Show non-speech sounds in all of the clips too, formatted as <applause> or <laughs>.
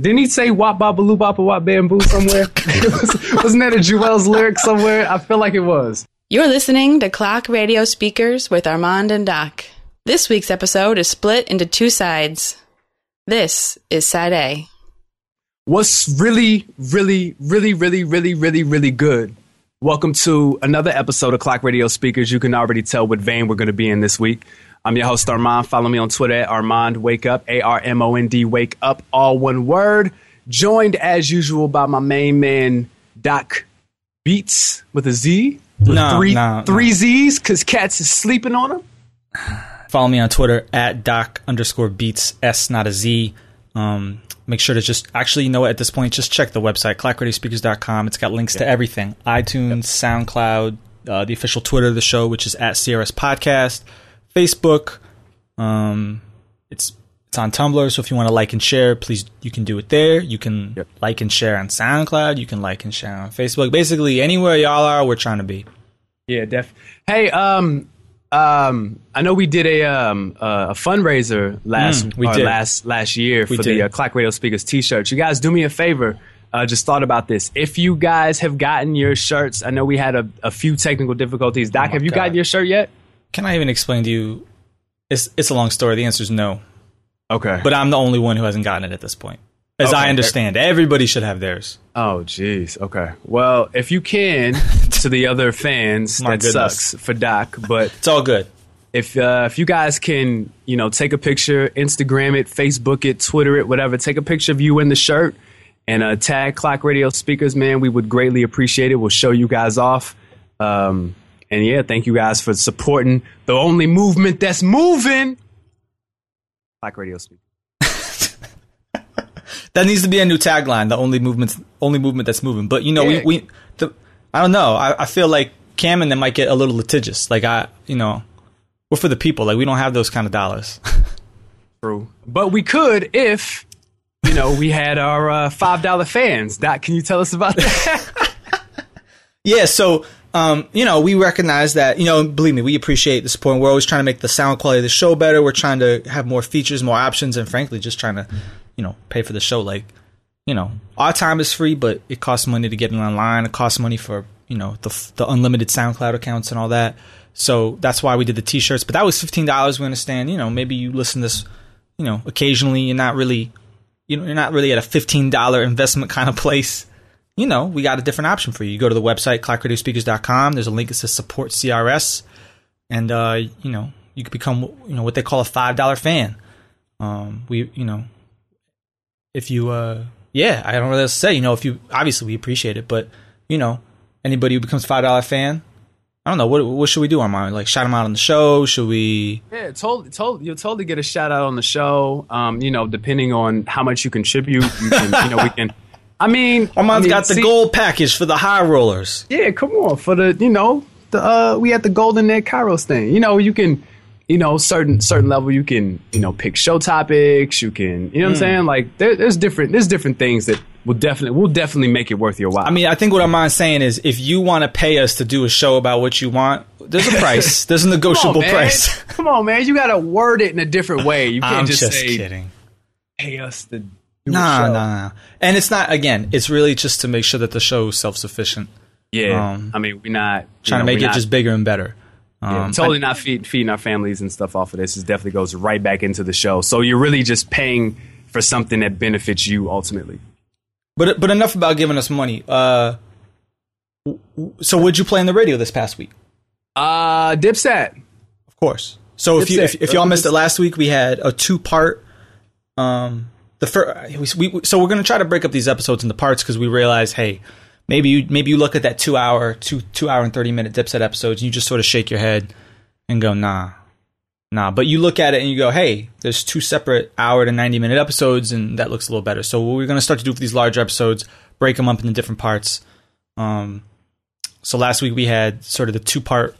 Didn't he say wop bop baloo bop wop bamboo somewhere? <laughs> <laughs> Wasn't that a Juelz lyric somewhere? I feel like it was. You're listening to Clock Radio Speakers with Armond and Doc. This week's episode is split into two sides. This is side A. What's really, really, really, really, really, really, really good? Welcome to another episode of Clock Radio Speakers. You can already tell what vein we're going to be in this week. I'm your host, Armond. Follow me on Twitter at Armond Wake Up, A R M O N D Wake Up, all one word. Joined as usual by my main man, Doc Beats with a Z. With No, three, no, three Z's because Cats is sleeping on him. <sighs> Follow me on Twitter at doc underscore beats s not a z. Um, make sure to just actually you know what at this point just check the website clockradiospeakers.com. It's got links to everything: iTunes, SoundCloud, uh, the official Twitter of the show, which is at CRS Podcast, Facebook. Um, it's it's on Tumblr, so if you want to like and share, please you can do it there. You can Yep. like and share on SoundCloud. You can like and share on Facebook. Basically, anywhere y'all are, we're trying to be. Yeah, def. Hey, um, um, I know we did a um uh, a fundraiser last Mm, we did. last last year We for did. the uh, Clock Radio Speakers T-shirts. You guys, do me a favor. Uh, just thought about this. If you guys have gotten your shirts, I know we had a, a few technical difficulties. Doc, Oh have you God. gotten your shirt yet? Can I even explain to you? It's it's a long story. The answer is no. Okay. But I'm the only one who hasn't gotten it at this point. As Okay. I understand, everybody should have theirs. oh, jeez. Okay. Well, if you can, <laughs> to the other fans, that goodness. sucks for Doc, but It's all good. if uh, if you guys can, you know, take a picture, Instagram it, Facebook it, Twitter it, whatever. Take a picture of you in the shirt and uh, tag Clock Radio Speakers, man. We would greatly appreciate it. We'll show you guys off. Um, and yeah, thank you guys for supporting the only movement that's moving. Clock Radio Speakers. <laughs> That needs to be a new tagline. The only movement, only movement that's moving. But you know, Yeah. we we. The, I don't know. I, I feel like Cam and them might get a little litigious. Like I, you know, we're for the people. Like we don't have those kind of dollars. <laughs> True. But we could if, you know, we had our uh, $5 fans. Doc, can you tell us about that? <laughs> Yeah, so um, you know, we recognize that, you know, believe me, we appreciate the support. We're always trying to make the sound quality of the show better. We're trying to have more features, more options, and frankly, just trying to, you know, pay for the show. Like, you know, our time is free, but it costs money to get it online. It costs money for, you know, the the unlimited SoundCloud accounts and all that. So that's why we did the t-shirts. But that was fifteen dollars. We understand. You know, maybe you listen to this, you know, occasionally. You're not really, you know, you're not really at a fifteen dollar investment kind of place you know, we got a different option for you. You go to the website, clockradiospeakers.com. There's a link that says support CRS. And, uh, you know, you could become, you know, what they call a $5 fan. Um, we, you know, if you, uh, yeah, I don't know what else to say. You know, if you, obviously we appreciate it, but, you know, anybody who becomes a $5 fan, I don't know, what, what should we do, Armond? Like, shout them out on the show? Should we? Yeah, totally, totally. You'll totally get a shout out on the show. Um, you know, depending on how much you contribute, you can, you know, we can. <laughs> I mean, Armond's I mean, got the see- gold package for the high rollers. Yeah, come on for the, you know, the uh, we had the Golden Net Kairos thing. You know, you can, you know, certain certain level, you can, you know, pick show topics. You can, you know, what I'm saying, like there, there's different there's different things that will definitely will definitely make it worth your while. I mean, I think what Armond's saying is if you want to pay us to do a show about what you want, there's a price. <laughs> there's a Come on, negotiable price. Come on, man. You got to word it in a different way. You can't I'm just, just, say, kidding. pay us to do Nah, a show. nah, nah. And it's not, again, it's really just to make sure that the show is self sufficient. Yeah. Um, I mean, we're not you Trying know, to make it not- just bigger and better. yeah, Um, totally not feed, feeding our families and stuff off of this. It definitely goes right back into the show. So you're really just paying for something that benefits you ultimately. but but enough about giving us money. Uh, w- w- so, what'd you play on the radio this past week? Uh, Dipset. Of course. So, if you if, if y'all missed it last week, we had a two part. Um, the we, so we're gonna try to break up these episodes into parts because we realize, hey, maybe you maybe you look at that two hour two two hour and thirty minute Dipset episodes and you just sort of shake your head and go, nah, nah. But you look at it and you go, hey, there's two separate hour to ninety minute episodes and that looks a little better. So what we're gonna start to do for these larger episodes, break them up into different parts. Um, so last week we had sort of the two part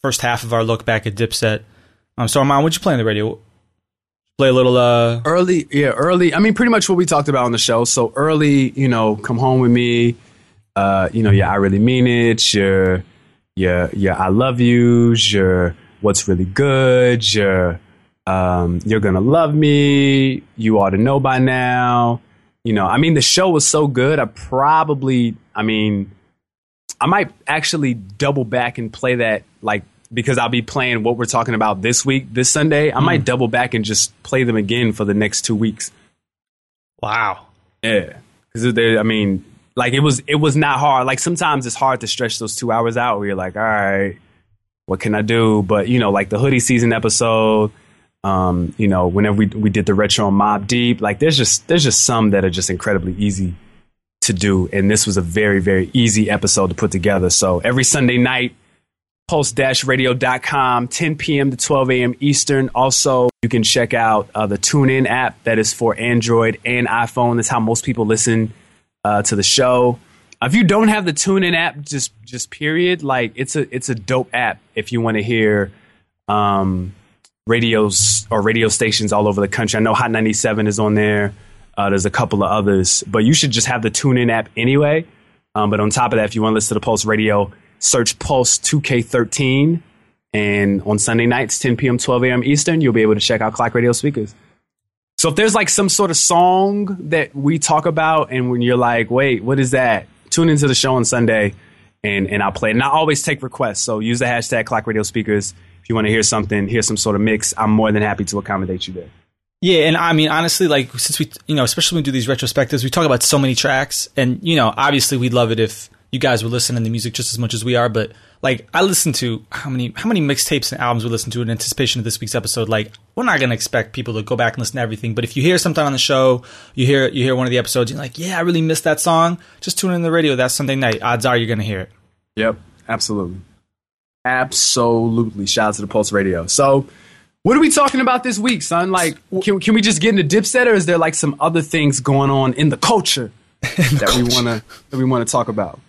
first half of our look back at Dipset. Um, so Armond, what'd you play on the radio? Play a little uh Early, yeah, early. I mean, pretty much what we talked about on the show. So early, you know, come home with me. Uh, you know, yeah, I really mean it. Your, your, your, I love yous. Your, what's really good. Your, um, you're gonna love me. You ought to know by now. you know, I mean, the show was so good. I probably, I mean, I might actually double back and play that like because I'll be playing what we're talking about this week, this Sunday. I might double back and just play them again for the next two weeks. Wow. Yeah, because I mean, like it was it was not hard. Like sometimes it's hard to stretch those two hours out. Where you're like, all right, what can I do? But you know, like the hoodie season episode. Um, you know, whenever we we did the retro Mobb Deep, like there's just there's just some that are just incredibly easy to do, and this was a very very easy episode to put together. So every Sunday night, pulse-radio.com, 10 p.m. to 12 a.m. Eastern. Also, you can check out uh, the TuneIn app that is for Android and iPhone. That's how most people listen uh, to the show. If you don't have the TuneIn app, just just period, like it's a it's a dope app if you want to hear um, radios or radio stations all over the country. I know Hot 97 is on there. Uh, there's a couple of others, but you should just have the TuneIn app anyway. Um, but on top of that, if you want to listen to the Pulse Radio, search Pulse 2K13. And on Sunday nights, 10 p.m., 12 a.m. Eastern, you'll be able to check out Clock Radio speakers. So if there's like some sort of song that we talk about, and when you're like, wait, what is that? Tune into the show on Sunday, and and I'll play it. And I always take requests, so use the hashtag Clock Radio Speakers if you want to hear something, hear some sort of mix. I'm more than happy to accommodate you there. Yeah, and I mean honestly, like since we, you know, especially when we do these retrospectives, we talk about so many tracks, and you know, obviously we'd love it if you guys were listening to the music just as much as we are, but like I listen to how many how many mixtapes and albums we listen to in anticipation of this week's episode. Like we're not gonna expect people to go back and listen to everything, but if you hear something on the show, you hear you hear one of the episodes, you're like, yeah, I really missed that song. Just tune in the radio that Sunday night. Odds are you're gonna hear it. Yep, absolutely, absolutely. Shout out to the Pulse Radio. So. What are we talking about this week, son? Like, can, can we just get into Dipset, or is there like some other things going on in the culture <laughs> that we want to that we want to talk about?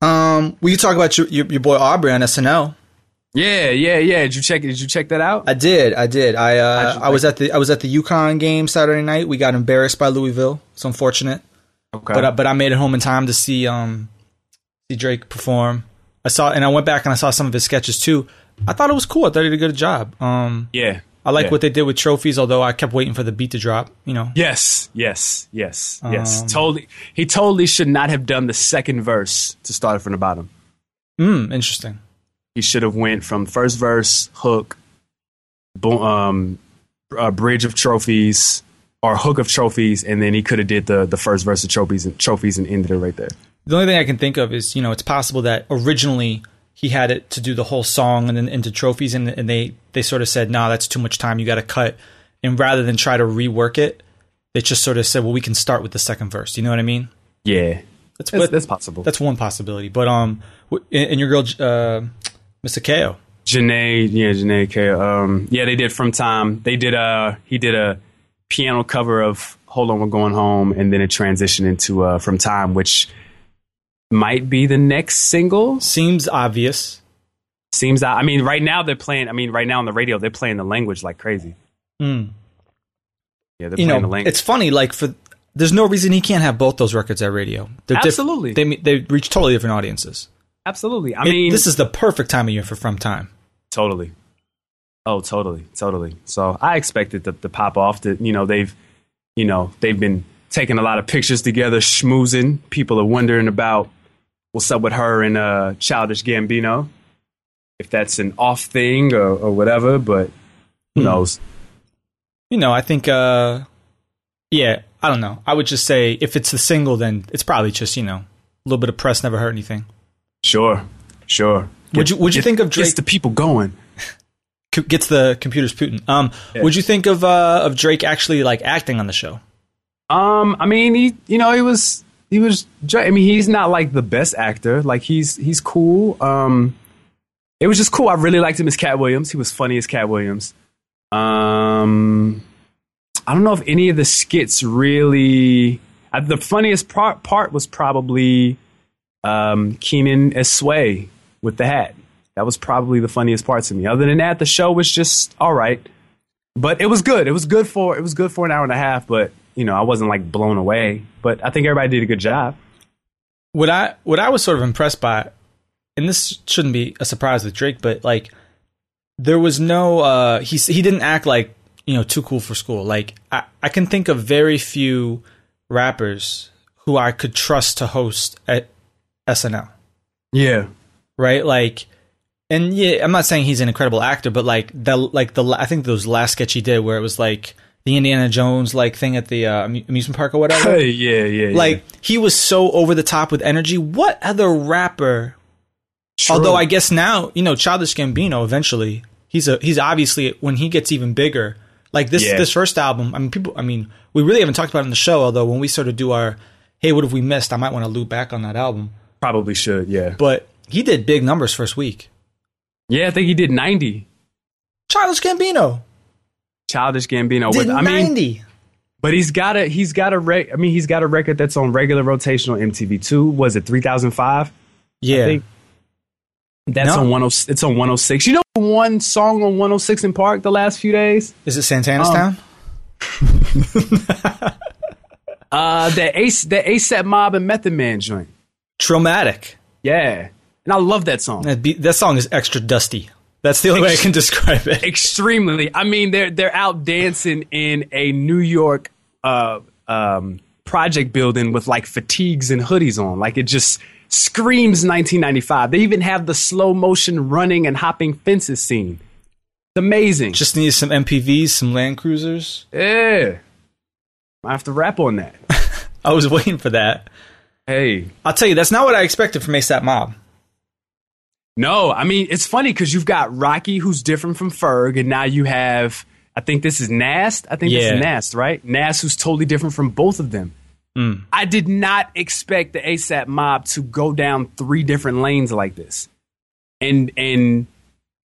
Um, will you talk about your, your, your boy Aubrey on SNL? Yeah, yeah, yeah. Did you check? Did you check that out? I did. I did. I uh, I was at the I was at the UConn game Saturday night. We got embarrassed by Louisville. It's unfortunate. Okay. But I, but I made it home in time to see um see Drake perform. I saw and I went back and I saw some of his sketches too. I thought it was cool. I thought he did a good job. Um, yeah. I like yeah. what they did with trophies, although I kept waiting for the beat to drop. You know. Yes, yes, yes, yes. Um, totally. He totally should not have done the second verse to start it from the bottom. Mm, interesting. He should have went from first verse, hook, boom, um, uh, bridge of trophies, or hook of trophies, and then he could have did the the first verse of trophies and trophies and ended it right there. The only thing I can think of is you know it's possible that originally he had it to do the whole song and then into trophies and, and they they sort of said nah that's too much time you got to cut and rather than try to rework it they just sort of said well we can start with the second verse you know what i mean Yeah, that's, that's, that's possible. that's one possibility but um and your girl uh mr ko Jhené, yeah, Jhené K. Um, yeah, they did from time. They did a he did a piano cover of "Hold On, We're Going Home," and then it transitioned into uh, "From Time," which might be the next single. seems obvious Seems I mean, right now they're playing. I mean, right now on the radio they're playing the language like crazy. Mm. Yeah, they're you playing know the language. it's funny like for there's no reason he can't have both those records at radio They're diff- Absolutely. they they reach totally different audiences Absolutely. I It- mean, this is the perfect time of year for from time Totally. Oh, totally, totally. So I expected the, to pop off. That you know they've, you know they've been taking a lot of pictures together, schmoozing. People are wondering about what's up with her and uh, Childish Gambino, if that's an off thing or, or whatever. But who Hmm. knows? you know, I think, uh, yeah, I don't know. I would just say if it's a single, then it's probably just you know a little bit of press never hurt anything. Sure, sure. Would you- would you Get- think of gets Drake- the people going? <laughs> Gets the computers Putin. Um, Yeah. would you think of uh of Drake actually like acting on the show? Um, I mean, he, you know, he was, he was. I mean, he's not like the best actor. Like he's, he's cool. Um, it was just cool. I really liked him as Katt Williams. He was funny as Katt Williams. Um, I don't know if any of the skits really. Uh, the funniest part part was probably um, Kenan as Sway with the hat. That was probably the funniest part to me. Other than that, the show was just all right. But it was good. It was good for it was good for an hour and a half. But you know, I wasn't like blown away. But I think everybody did a good job. What I what I was sort of impressed by, and this shouldn't be a surprise with Drake, but like there was no uh he he didn't act like you know too cool for school. Like I I can think of very few rappers who I could trust to host at SNL. Yeah. Right? Like and yeah, I'm not saying he's an incredible actor, but like the like the I think those last sketch he did where it was like the Indiana Jones like thing at the uh, amusement park or whatever. Hey, <laughs> yeah, yeah, yeah. like he was so over the top with energy. What other rapper? True. Although I guess now you know Childish Gambino. Eventually, he's a he's obviously when he gets even bigger. Like this Yeah. this first album. I mean, people. I mean, we really haven't talked about it in the show. Although when we sort of do our hey, what have we missed? I might want to loop back on that album. probably should, yeah. But he did big numbers first week. Yeah, I think he did 90. Childish Gambino Childish Gambino did with I mean ninety. but he's got a he's got a rec- I mean he's got a record that's on regular rotation on MTV2. Was it 3005? yeah, think- That's No. on 10 it's on 106. You know one song on 106 in Park the last few days? is it Santana's Um, Town? <laughs> Uh the Ace the ASAP Mob and Method Man joint. Trillmatic. Yeah. And I love that song. That, be, that song is extra dusty. That's the only way I can describe it. extremely. I mean, they're they're out dancing in a New York uh, um, project building with like fatigues and hoodies on. Like it just screams 1995. They even have the slow motion running and hopping fences scene. It's amazing. Just need some MPVs, some Land Cruisers. yeah. I have to rap on that. <laughs> I was waiting for that. Hey. I'll tell you, that's not what I expected from ASAP Mob. No, I mean it's funny because you've got Rocky, who's different from Ferg, and now you have I think this is Nast. I think this Yeah. is Nast, right? Nast, who's totally different from both of them. Mm. I did not expect the ASAP mob to go down three different lanes like this, and and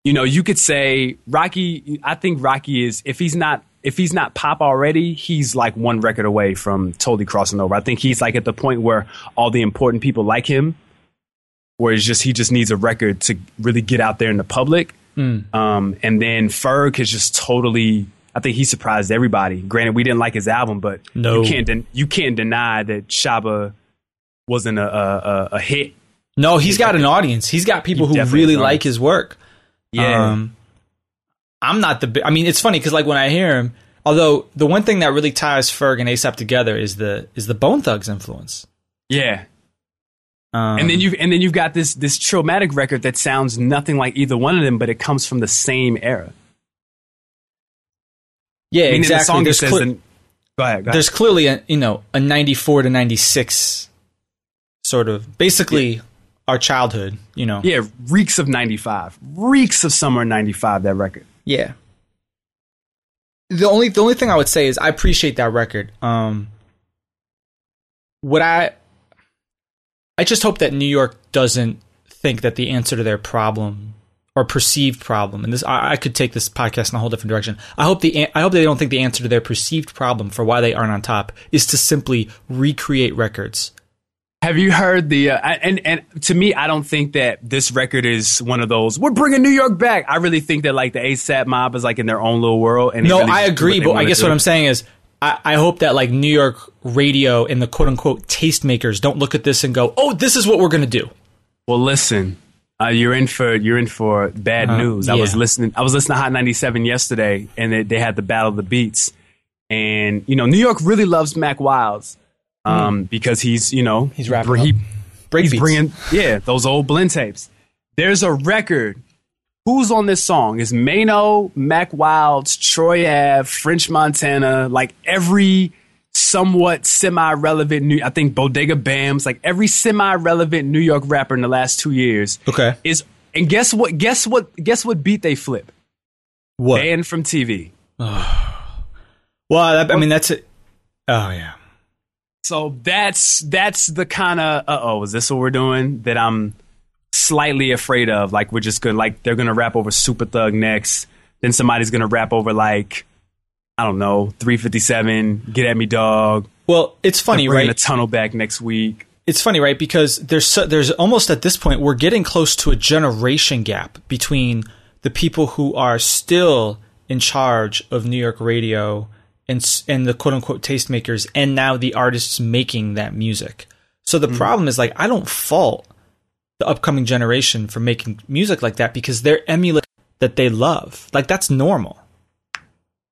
you know you could say Rocky. I think Rocky is if he's not if he's not pop already, he's like one record away from totally crossing over. I think he's like at the point where all the important people like him where it's just he just needs a record to really get out there in the public. Um, and then Ferg has just totally. I think he surprised everybody. Granted, we didn't like his album, but No. you can't den- you can't deny that Shabba wasn't a a, a, hit. No, he's got an audience. He's got people He who really like his work. Um, I'm not the. I mean, it's funny because like when I hear him, although the one thing that really ties Ferg and ASAP together is the is the Bone Thugs influence. yeah. Um, And then you and then you've got this this Trillmatic record that sounds nothing like either one of them, but it comes from the same era. yeah, I mean, exactly. the song there's, an- go ahead, go ahead. there's clearly a you know a 94 to 96 sort of basically our childhood. You know. Yeah, reeks of '95, reeks of summer '95. That record. Yeah. The only the only thing I would say is I appreciate that record. Um what I I just hope that New York doesn't think that the answer to their problem or perceived problem and this I, I could take this podcast in a whole different direction. I hope the I hope they don't think the answer to their perceived problem for why they aren't on top is to simply recreate records. Have you heard the uh, and and to me, I don't think that this record is one of those. We're bringing New York back. I really think that like the ASAP mob is like in their own little world. And No, really I agree, but I guess what I'm saying is I, I hope that like New York radio and the quote unquote tastemakers don't look at this and go, "Oh, this is what we're gonna do." Well, listen, uh, you're in for you're in for bad Uh, news. I was listening. I was listening to Hot 97 yesterday, and they, they had the Battle of the Beats. And you know, New York really loves Mack Wilds um, because he's you know Hmm. He's rapping he, he's beats. bringing yeah those old blend tapes. There's a record. Who's on this song? Is Mano, Mack Wilds, Troy Ave, French Montana, like every somewhat semi-relevant New. I think Bodega Bams, like every semi-relevant New York rapper in the last two years Okay. is. And guess what? Guess what? Guess what beat they flip? What? Banned from TV. <sighs> Well, that, I mean, that's it. Oh yeah. So that's that's the kind of uh oh, is this what we're doing? That I'm slightly afraid of. Like we're just gonna like they're gonna rap over Super Thug next. Then somebody's gonna rap over like I don't know, 357, Get at Me Dog. Well, it's funny, right? the tunnel back next week. it's funny, right? Because there's so, there's almost at this point we're getting close to a generation gap between the people who are still in charge of New York radio and and the quote unquote tastemakers, and now the artists making that music. So the mm. problem is like I don't fault the upcoming generation for making music like that because they're emulating that they love. Like that's normal.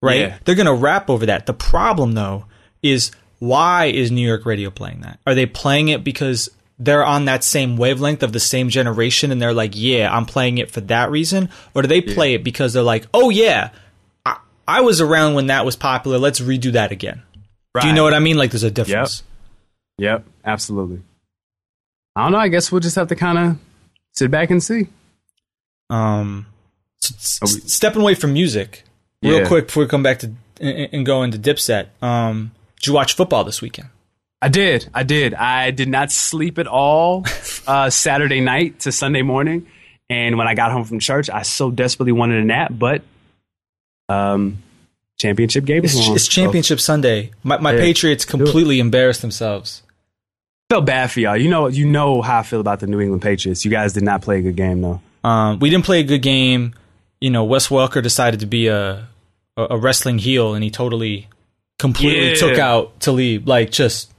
Right? Yeah. They're going to rap over that. The problem though is why is New York radio playing that? Are they playing it because they're on that same wavelength of the same generation and they're like, yeah, I'm playing it for that reason? Or do they play it because they're like, oh, yeah, I, I was around when that was popular. Let's redo that again. Do you know what I mean? Like, there's a difference. Yep. Yep, absolutely. I don't know. I guess we'll just have to kind of sit back and see. Um, s- Are we- s- stepping away from music, real Yeah. quick before we come back to and, and go into Dipset. Um, did you watch football this weekend? I did. I did. I did not sleep at all <laughs> uh, Saturday night to Sunday morning. And when I got home from church, I so desperately wanted a nap, but um, championship game was It's, on. it's Championship Sunday. My, my Yeah. Patriots completely embarrassed themselves. I felt bad for y'all. You know, you know how I feel about the New England Patriots. You guys did not play a good game, though. Um, we didn't play a good game. You know, Wes Welker decided to be a a, a wrestling heel, and he totally, completely Yeah. took out Talib. Like, just,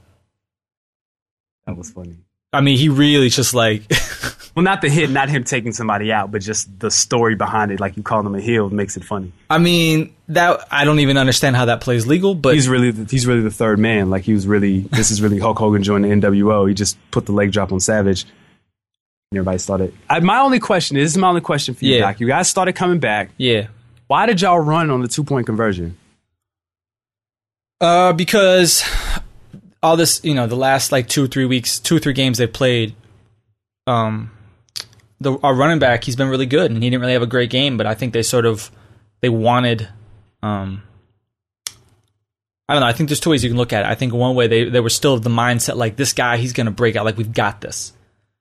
That was funny. I mean, he really just like, <laughs> Well, not the hit, not him taking somebody out, but just the story behind it. Like you call him a heel makes it funny. I mean, that I don't even understand how that plays legal, but He's really, the, he's really the third man. Like he was really, this is really Hulk Hogan joining the NWO. He just put the leg drop on Savage, and everybody started. I, my only question is, this is my only question for you, Yeah. Doc. You guys started coming back. yeah. Why did y'all run on the two point conversion? Uh, because all this, you know, the last like two or three weeks, two or three games they played, um, the our running back, he's been really good, and he didn't really have a great game, but I think they sort of they wanted, um, I don't know. I think there's two ways you can look at it. I think one way they they were still of the mindset like this guy, he's going to break out, like we've got this.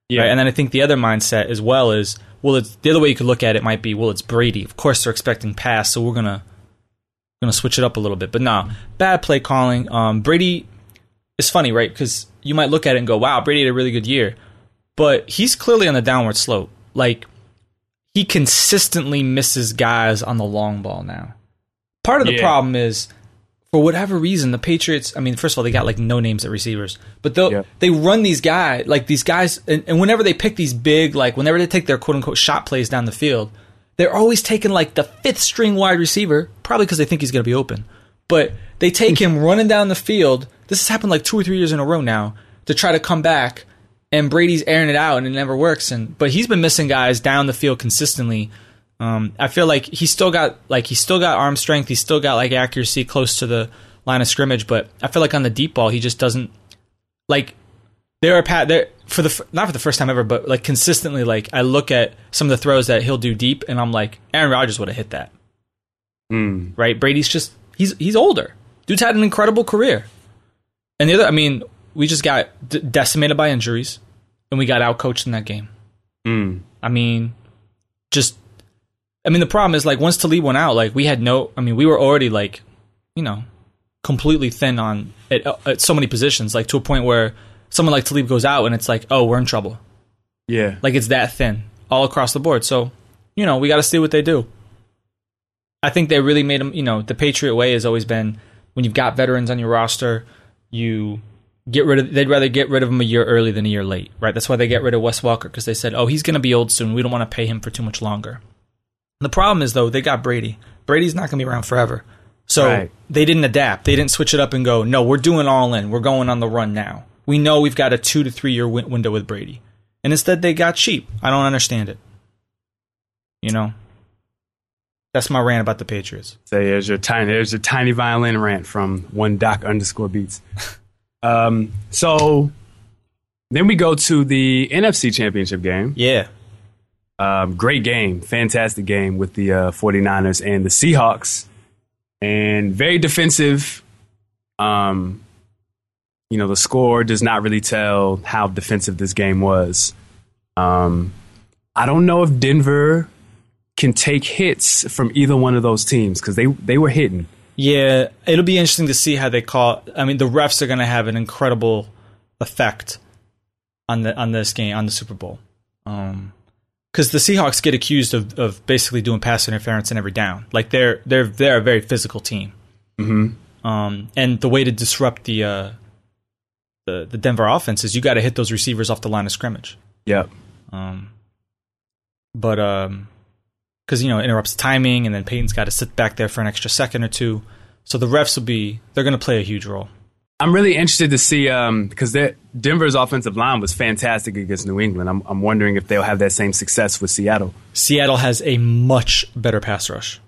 Yeah, Right? And then I think the other mindset as well is, well, it's the other way you could look at it might be, well, it's Brady. Of course, they're expecting pass, so we're gonna gonna switch it up a little bit. But no, bad play calling. Um, Brady is funny, right? Because you might look at it and go, wow, Brady had a really good year, but he's clearly on the downward slope. Like he consistently misses guys on the long ball now. Part of the Yeah. problem is for whatever reason, the Patriots. I mean, first of all, they got like no names at receivers, but they'll Yeah. they run these guys like these guys, and, and whenever they pick these big, like whenever they take their quote unquote shot plays down the field, they're always taking like the fifth string wide receiver, probably because they think he's going to be open. But they take <laughs> him running down the field. This has happened like two or three years in a row now to try to come back, and Brady's airing it out, and it never works. And but he's been missing guys down the field consistently. Um, I feel like he's still got like he's still got arm strength. He's still got like accuracy close to the line of scrimmage. But I feel like on the deep ball, he just doesn't like. There are pat there for the not for the first time ever, but like consistently. Like I look at some of the throws that he'll do deep, and I'm like, Aaron Rodgers would have hit that. Mm. Right? Brady's just he's he's older. Dude's had an incredible career. And the other, I mean, we just got d- decimated by injuries, and we got outcoached in that game. Mm. I mean, just I mean the problem is like once Talib went out, like we had no. I mean, we were already like, you know, completely thin on at, at so many positions, like to a point where someone like Talib goes out and it's like, oh, we're in trouble. Yeah, Like it's that thin all across the board. So, you know, we got to see what they do. I think they really made them. You know, the Patriot way has always been when you've got veterans on your roster, you get rid of. They'd rather get rid of them a year early than a year late, right? That's why they get rid of Wes Walker because they said, oh, he's going to be old soon. We don't want to pay him for too much longer. The problem is though, they got Brady. Brady's not going to be around forever. So Right. they didn't adapt. They didn't switch it up and go, no, we're doing all in. We're going on the run now. We know we've got a two to three year win- window with Brady. And instead, they got cheap. I don't understand it. You know? That's my rant about the Patriots. So there's your tiny, there's your tiny violin rant from one doc underscore beats. <laughs> um, so then we go to the NFC Championship game. Yeah. Um, great game, fantastic game with the uh, 49ers and the Seahawks, and very defensive. Um, you know, the score does not really tell how defensive this game was. Um, I don't know if Denver can take hits from either one of those teams because they they were hitting. Yeah. It'll be interesting to see how they call. I mean, the refs are going to have an incredible effect on the on this game on the Super Bowl. Um, because the Seahawks get accused of, of basically doing pass interference in every down. Like they're they're they're a very physical team. Mm-hmm. Um, and the way to disrupt the uh, the the Denver offense is you got to hit those receivers off the line of scrimmage. Yep. Um, but um, because you know it interrupts timing, and then Peyton's got to sit back there for an extra second or two. So the refs will be they're going to play a huge role. I'm really interested to see because um, Denver's offensive line was fantastic against New England. I'm, I'm wondering if they'll have that same success with Seattle. Seattle has a much better pass rush,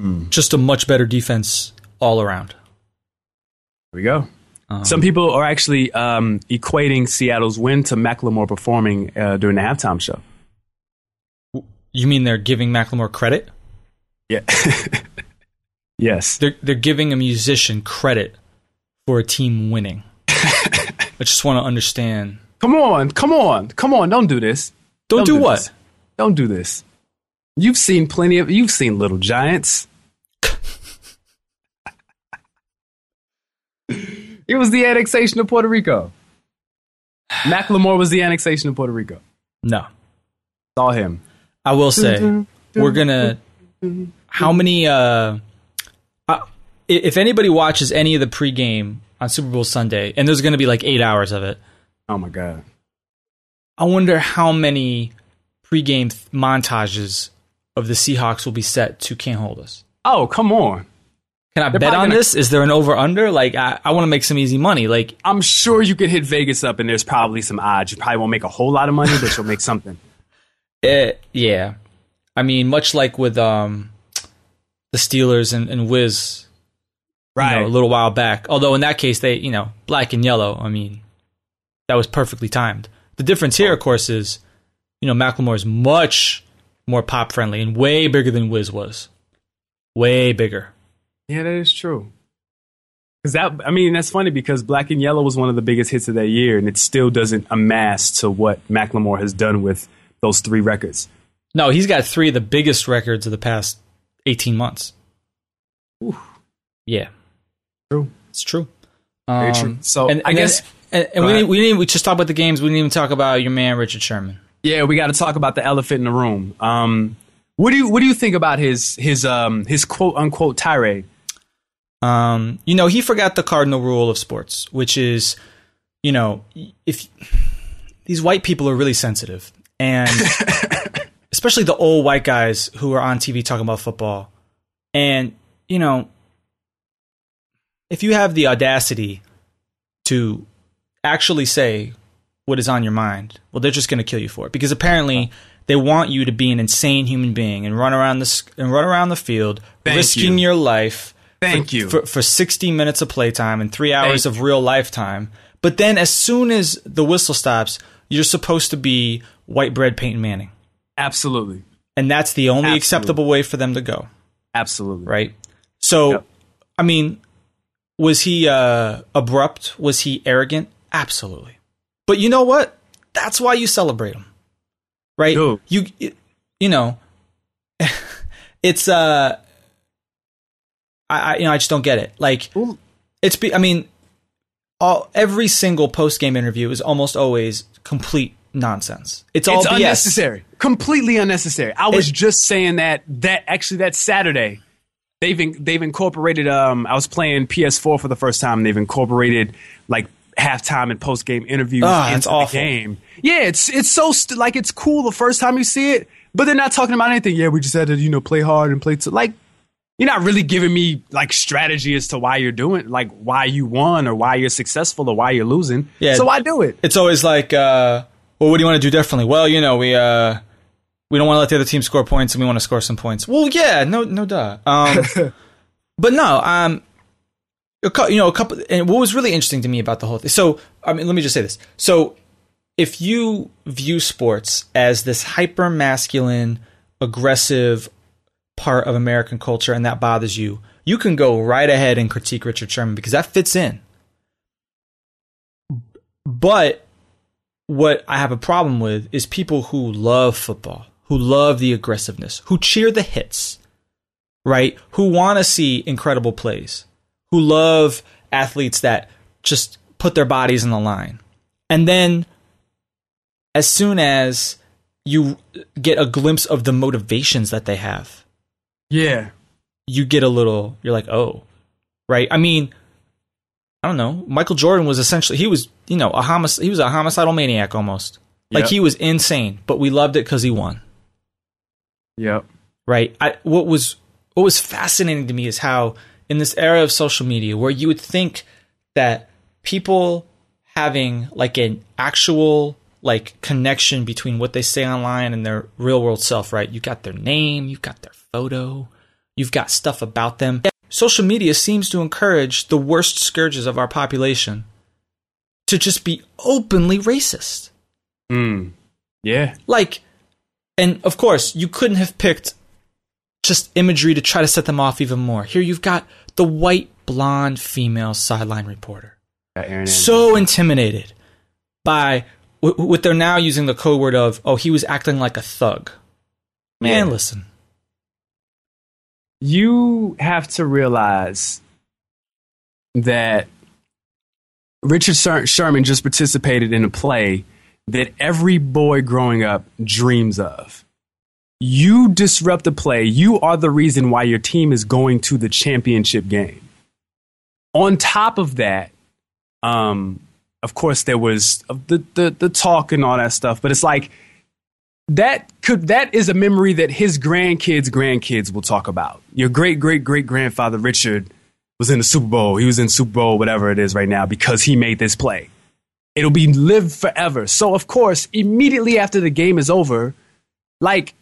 mm. just a much better defense all around. There we go. Um, Some people are actually um, equating Seattle's win to Macklemore performing uh, during the halftime show. You mean they're giving Macklemore credit? Yeah. <laughs> yes. They're they're giving a musician credit for a team winning. <laughs> I just want to understand. Come on, come on, come on! Don't do this. Don't, don't do, do, what? This. Don't do this. You've seen plenty of. You've seen Little Giants. <laughs> it was the annexation of Puerto Rico. Macklemore was the annexation of Puerto Rico. No, saw him. I will say we're gonna. How many? uh if anybody watches any of the pregame on Super Bowl Sunday, and there's going to be like eight hours of it. Oh my god! I wonder how many pregame th- montages of the Seahawks will be set to "Can't Hold Us." Oh come on! Can I They're bet on gonna... this? Is there an over under? Like I, I want to make some easy money. Like I'm sure you could hit Vegas up, and there's probably some odds. You probably won't make a whole lot of money, but you'll make <laughs> something. It, eh, yeah, I mean, much like with um, the Steelers and, and Wiz right. You know, a little while back. Although in that case, they, you know, black and yellow. I mean, that was perfectly timed. The difference here, of course, is, you know, Macklemore is much more pop friendly and way bigger than Wiz was. Way bigger. Yeah, that is true. Because that, I mean, that's funny because Black and Yellow was one of the biggest hits of that year, and it still doesn't amass to what Macklemore has done with those three records. No, he's got three of the biggest records of the past 18 months. Ooh. Yeah. True. It's true. Very um, true. So and, I and guess, and, and we didn't, we didn't we just talked about the games. We didn't even talk about your man Richard Sherman. Yeah, we got to talk about the elephant in the room. Um, what do you what do you think about his his um his quote unquote tirade? Um, you know, he forgot the cardinal rule of sports, which is, you know, if these white people are really sensitive, and <laughs> especially the old white guys who are on TV talking about football, and you know, if you have the audacity to actually say what is on your mind, well, they're just going to kill you for it because apparently they want you to be an insane human being and run around the and run around the field, Thank risking you. your life. Thank for, you for, for sixty minutes of playtime and three hours Thank of real lifetime. But then, as soon as the whistle stops, you're supposed to be white bread Peyton Manning. Absolutely. And that's the only Absolutely. acceptable way for them to go. Absolutely. Right. So, yep. I mean, was he uh, abrupt? Was he arrogant? Absolutely. But you know what? That's why you celebrate him, right? You, you know, <laughs> it's uh, I, I, you know I just don't get it. Like, Ooh. it's be, I mean, all every single post game interview is almost always complete nonsense. It's all it's BS. unnecessary, completely unnecessary. I was it, just saying that that actually that Saturday they've in, they've incorporated. Um, I was playing PS4 for the first time. they've incorporated like halftime and post game interviews oh, into the game. Yeah, it's it's so st- like it's cool the first time you see it, but they're not talking about anything. Yeah, we just had to you know play hard and play to like. You're not really giving me like strategy as to why you're doing like why you won or why you're successful or why you're losing. Yeah, so why do it? It's always like, uh, well, what do you want to do differently? Well, you know, we uh, we don't want to let the other team score points, and we want to score some points. Well, yeah, no, no, duh. Um, <laughs> but no, um, you know, a couple. And what was really interesting to me about the whole thing. So, I mean, let me just say this. So, if you view sports as this hyper masculine, aggressive part of American culture, and that bothers you, you can go right ahead and critique Richard Sherman because that fits in. But what I have a problem with is people who love football who love the aggressiveness, who cheer the hits, right? Who want to see incredible plays, who love athletes that just put their bodies in the line. And then as soon as you get a glimpse of the motivations that they have. Yeah. You get a little you're like, "Oh." Right? I mean, I don't know. Michael Jordan was essentially he was, you know, a homic- he was a homicidal maniac almost. Like he was insane, but we loved it cuz he won. Yep. Right. I, what was what was fascinating to me is how in this era of social media, where you would think that people having like an actual like connection between what they say online and their real world self, right? You got their name, you've got their photo, you've got stuff about them. Social media seems to encourage the worst scourges of our population to just be openly racist. Mm. Yeah. Like, and of course, you couldn't have picked just imagery to try to set them off even more. Here you've got the white, blonde female sideline reporter. so intimidated by what they're now using the code word of, oh, he was acting like a thug. Man, yeah. listen. You have to realize that Richard Sherman just participated in a play that every boy growing up dreams of. You disrupt the play. You are the reason why your team is going to the championship game. On top of that, um, of course, there was the, the the talk and all that stuff. But it's like that could that is a memory that his grandkids' grandkids will talk about. Your great great great grandfather Richard was in the Super Bowl. He was in Super Bowl, whatever it is right now, because he made this play. It'll be lived forever. So of course, immediately after the game is over, like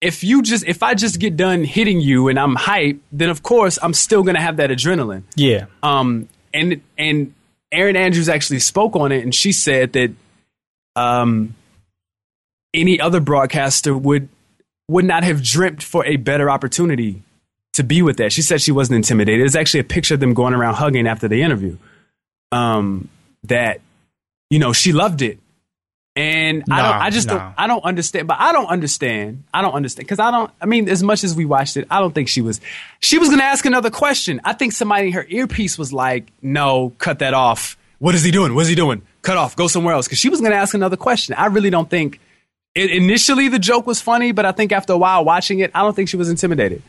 if you just if I just get done hitting you and I'm hyped, then of course I'm still gonna have that adrenaline. Yeah. Um and and Erin Andrews actually spoke on it and she said that um any other broadcaster would would not have dreamt for a better opportunity to be with that. She said she wasn't intimidated. There's actually a picture of them going around hugging after the interview. Um, that you know she loved it, and no, I don't. I just no. don't. I don't understand. But I don't understand. I don't understand because I don't. I mean, as much as we watched it, I don't think she was. She was going to ask another question. I think somebody in her earpiece was like, "No, cut that off. What is he doing? What is he doing? Cut off. Go somewhere else." Because she was going to ask another question. I really don't think. It, initially, the joke was funny, but I think after a while watching it, I don't think she was intimidated.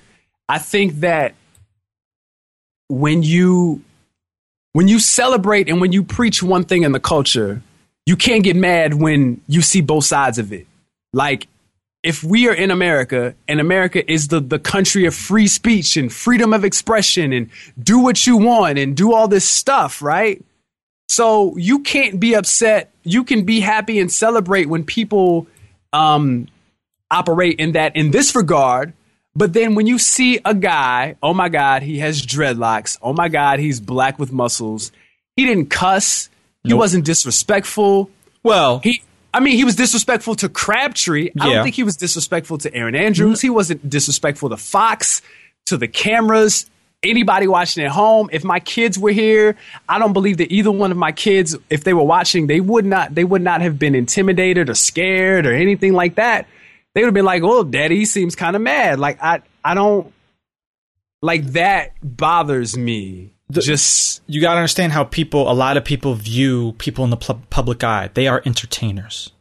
I think that when you when you celebrate and when you preach one thing in the culture, you can't get mad when you see both sides of it. Like if we are in America and America is the, the country of free speech and freedom of expression and do what you want and do all this stuff, right? So you can't be upset. You can be happy and celebrate when people um, operate in that in this regard but then when you see a guy, oh my God, he has dreadlocks. Oh my God, he's black with muscles. He didn't cuss. He nope. wasn't disrespectful. Well, he. I mean, he was disrespectful to Crabtree. I don't think he was disrespectful to Erin Andrews. Mm-hmm. He wasn't disrespectful to Fox, to the cameras, anybody watching at home. If my kids were here, I don't believe that either one of my kids, if they were watching, they would not they would not have been intimidated or scared or anything like that they would have been like, "Oh, Daddy seems kind of mad." Like I, I don't like that. Bothers me. The, Just you got to understand how people, a lot of people view people in the pu- public eye. They are entertainers.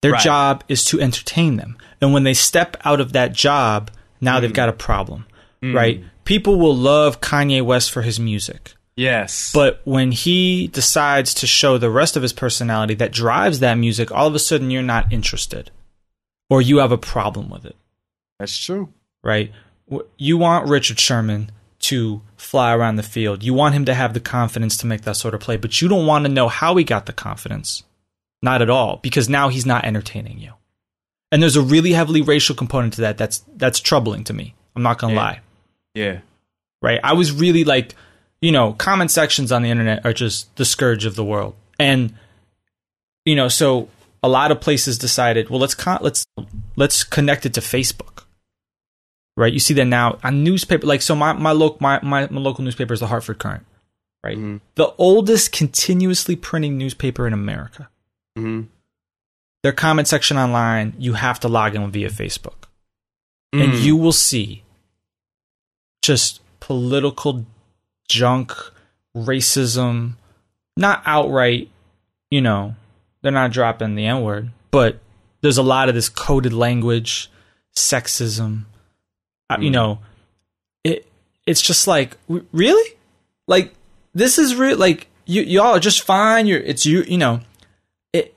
Their right. job is to entertain them, and when they step out of that job, now mm. they've got a problem, mm. right? People will love Kanye West for his music. Yes. But when he decides to show the rest of his personality that drives that music, all of a sudden you're not interested or you have a problem with it. That's true. Right? You want Richard Sherman to fly around the field. You want him to have the confidence to make that sort of play, but you don't want to know how he got the confidence. Not at all, because now he's not entertaining you. And there's a really heavily racial component to that that's that's troubling to me. I'm not going to yeah. lie. Yeah. Right? I was really like, you know, comment sections on the internet are just the scourge of the world. And you know, so a lot of places decided, well, let's con- let's let's connect it to Facebook. Right? You see that now on newspaper like so my my local my, my, my local newspaper is the Hartford Courant. Right? Mm-hmm. The oldest continuously printing newspaper in America. Mm-hmm. Their comment section online, you have to log in via Facebook. Mm. And you will see just political junk, racism, not outright, you know, they're not dropping the N word, but there's a lot of this coded language, sexism. Mm. You know, it it's just like really, like this is real. Like you y'all are just fine. You're it's you. You know, it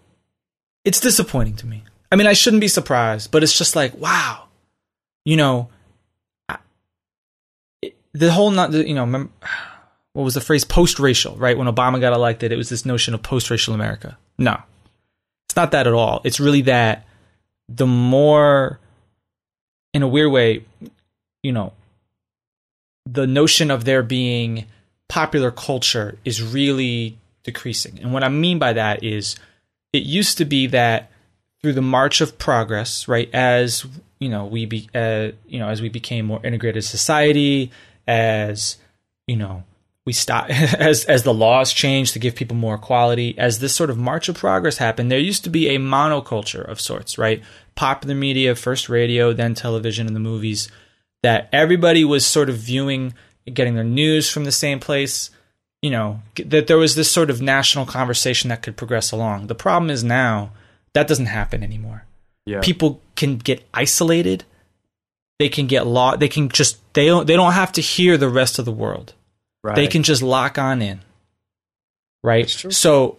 it's disappointing to me. I mean, I shouldn't be surprised, but it's just like wow, you know, the whole not you know. what was the phrase post-racial, right? When Obama got elected, it was this notion of post-racial America. No. It's not that at all. It's really that the more in a weird way, you know, the notion of there being popular culture is really decreasing. And what I mean by that is it used to be that through the march of progress, right, as you know, we be uh, you know, as we became more integrated society, as you know, we stop <laughs> as as the laws change to give people more equality, as this sort of march of progress happened, there used to be a monoculture of sorts, right? Popular media, first radio, then television and the movies, that everybody was sort of viewing getting their news from the same place you know that there was this sort of national conversation that could progress along the problem is now that doesn't happen anymore Yeah. people can get isolated they can get lost they can just they don't they don't have to hear the rest of the world. Right. they can just lock on in. Right? That's true. so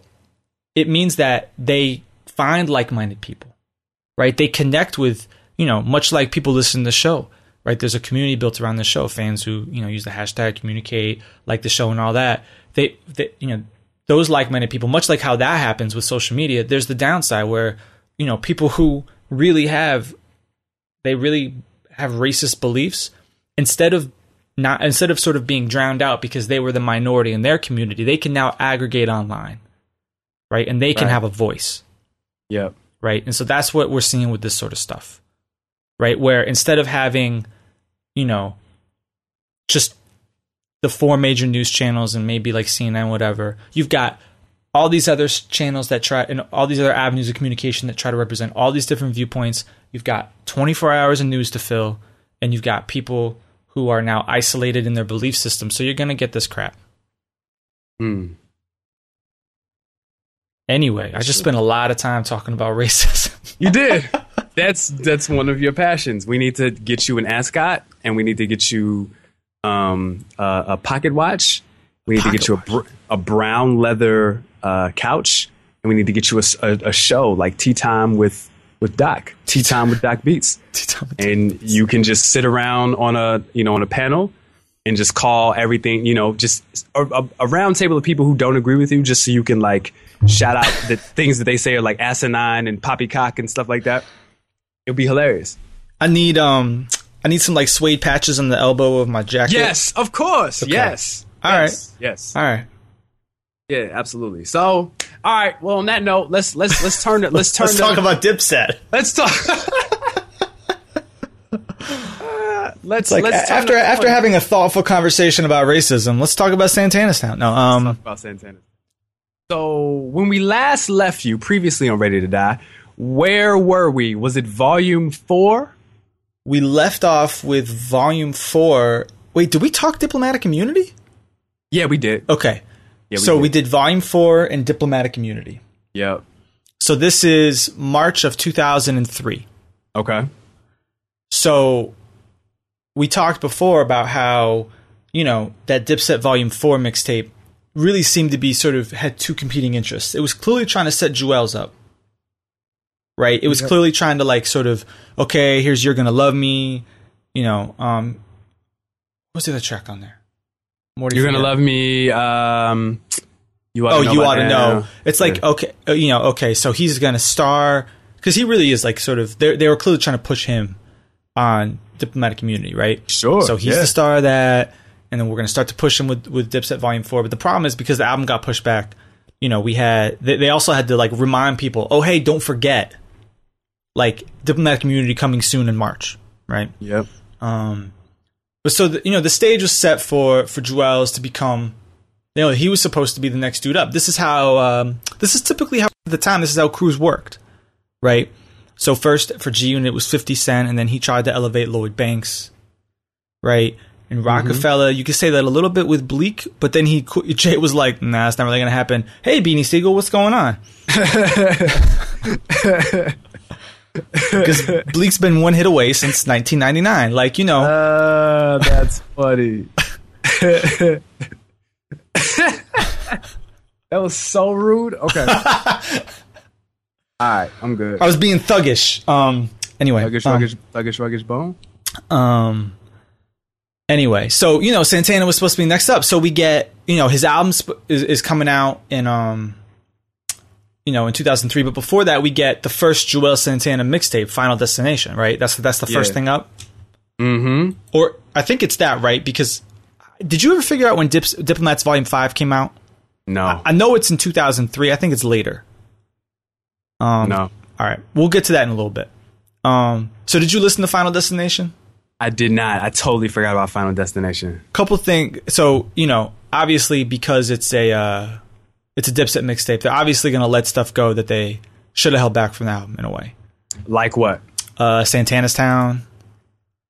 it means that they find like-minded people. Right? They connect with you know much like people listen to the show. Right? There's a community built around the show fans who you know use the hashtag communicate like the show and all that. They, they you know those like-minded people much like how that happens with social media there's the downside where you know people who really have they really have racist beliefs instead of not instead of sort of being drowned out because they were the minority in their community they can now aggregate online right? And they can Right. have a voice. Yep. right? And so that's what we're seeing with this sort of stuff. Right? Where instead of having you know just the four major news channels and maybe like CNN whatever you've got all these other channels that try and all these other avenues of communication that try to represent all these different viewpoints you've got 24 hours of news to fill and you've got people who are now isolated in their belief system so you're going to get this crap Hmm. anyway i just spent a lot of time talking about <laughs> racism You did. that's that's one of your passions. We need to get you an ascot, and we need to get you um, uh, a pocket watch. We need to get you a, br- a brown leather uh, couch, and we need to get you a show like Tea Time with with Doc. Tea Time with Doc Beats, <laughs> and you can just sit around on a you know on a panel and just call everything you know just a, a, a round table of people who don't agree with you, just so you can like shout out the <laughs> things that they say are like asinine and poppycock and stuff like that. It'll be hilarious. I need um I need some like suede patches on the elbow of my jacket. Yes, of course. Yes. All yes. Yes. All right. Yeah, absolutely. So, all right. Well, on that note, let's let's let's turn it. Let's <laughs> turn. Let's the- talk about Dipset. Let's talk. Uh, <laughs> let's Like let's after after having a thoughtful conversation about racism, let's talk about Santana's Town. No, um about Santana. So when we last left you previously on Ready to Die, where were we? Was it volume four? we left off with volume 4. Wait, did we talk diplomatic immunity? Yeah, we did. Okay. Yeah, we so did. we did volume 4 and diplomatic immunity. Yep. So this is March of 2003. Okay. So we talked before about how, you know, that Dipset Volume 4 mixtape really seemed to be sort of had two competing interests. It was clearly trying to set Juelz up. Right? It was clearly trying to like sort of, okay, here's You're Gonna Love Me, you know, um what's the other track on there? More You're gonna love me. Um, you ought Oh, to know Oh, you ought to now. know. It's like okay, uh, you know, okay, so he's gonna star because he really is like sort of. They they were clearly trying to push him on diplomatic immunity, right? Sure, So he's yeah. the star of that, and then we're gonna start to push him with with Dipset Volume Four. But the problem is because the album got pushed back. You know, we had they, they also had to like remind people, oh hey, don't forget, like diplomatic immunity coming soon in March, right? Yep. Um, but so the, you know the stage was set for for Juelz to become, you know, he was supposed to be the next dude up. This is how um, this is typically how at the time this is how crews worked, right? So first for G Unit it was Fifty Cent, and then he tried to elevate Lloyd Banks, right? And Rockefeller, you could say that a little bit with Bleek, but then he <laughs> Jay was like, "Nah, it's not really gonna happen." Hey, Beanie Sigel, what's going on? <laughs> <laughs> Because Bleek's been one hit away since 1999. Like you know, Uh, that's funny. <laughs> that was so rude. Okay. <laughs> All right, I'm good. I was being thuggish. Um. Anyway. Thuggish, um, thuggish, thuggish, thuggish bone. Um. Anyway, so you know Santana was supposed to be next up, so we get you know his album sp- is, is coming out in um you know in 2003, but before that we get the first Juelz Santana mixtape, Final Destination, right? That's that's the first Yeah. thing up, Mm-hmm. or I think it's that, right? Because did you ever figure out when Dips, Diplomats Volume Five came out? No. I know it's in 2003. I think it's later. Um, no. All right, we'll get to that in a little bit. Um, so did you listen to Final Destination? I did not. I totally forgot about Final Destination. couple things. So you know, obviously because it's a uh, it's a Dipset mixtape, they're obviously going to let stuff go that they should have held back from the album in a way. Like what? Uh, Santana's Town.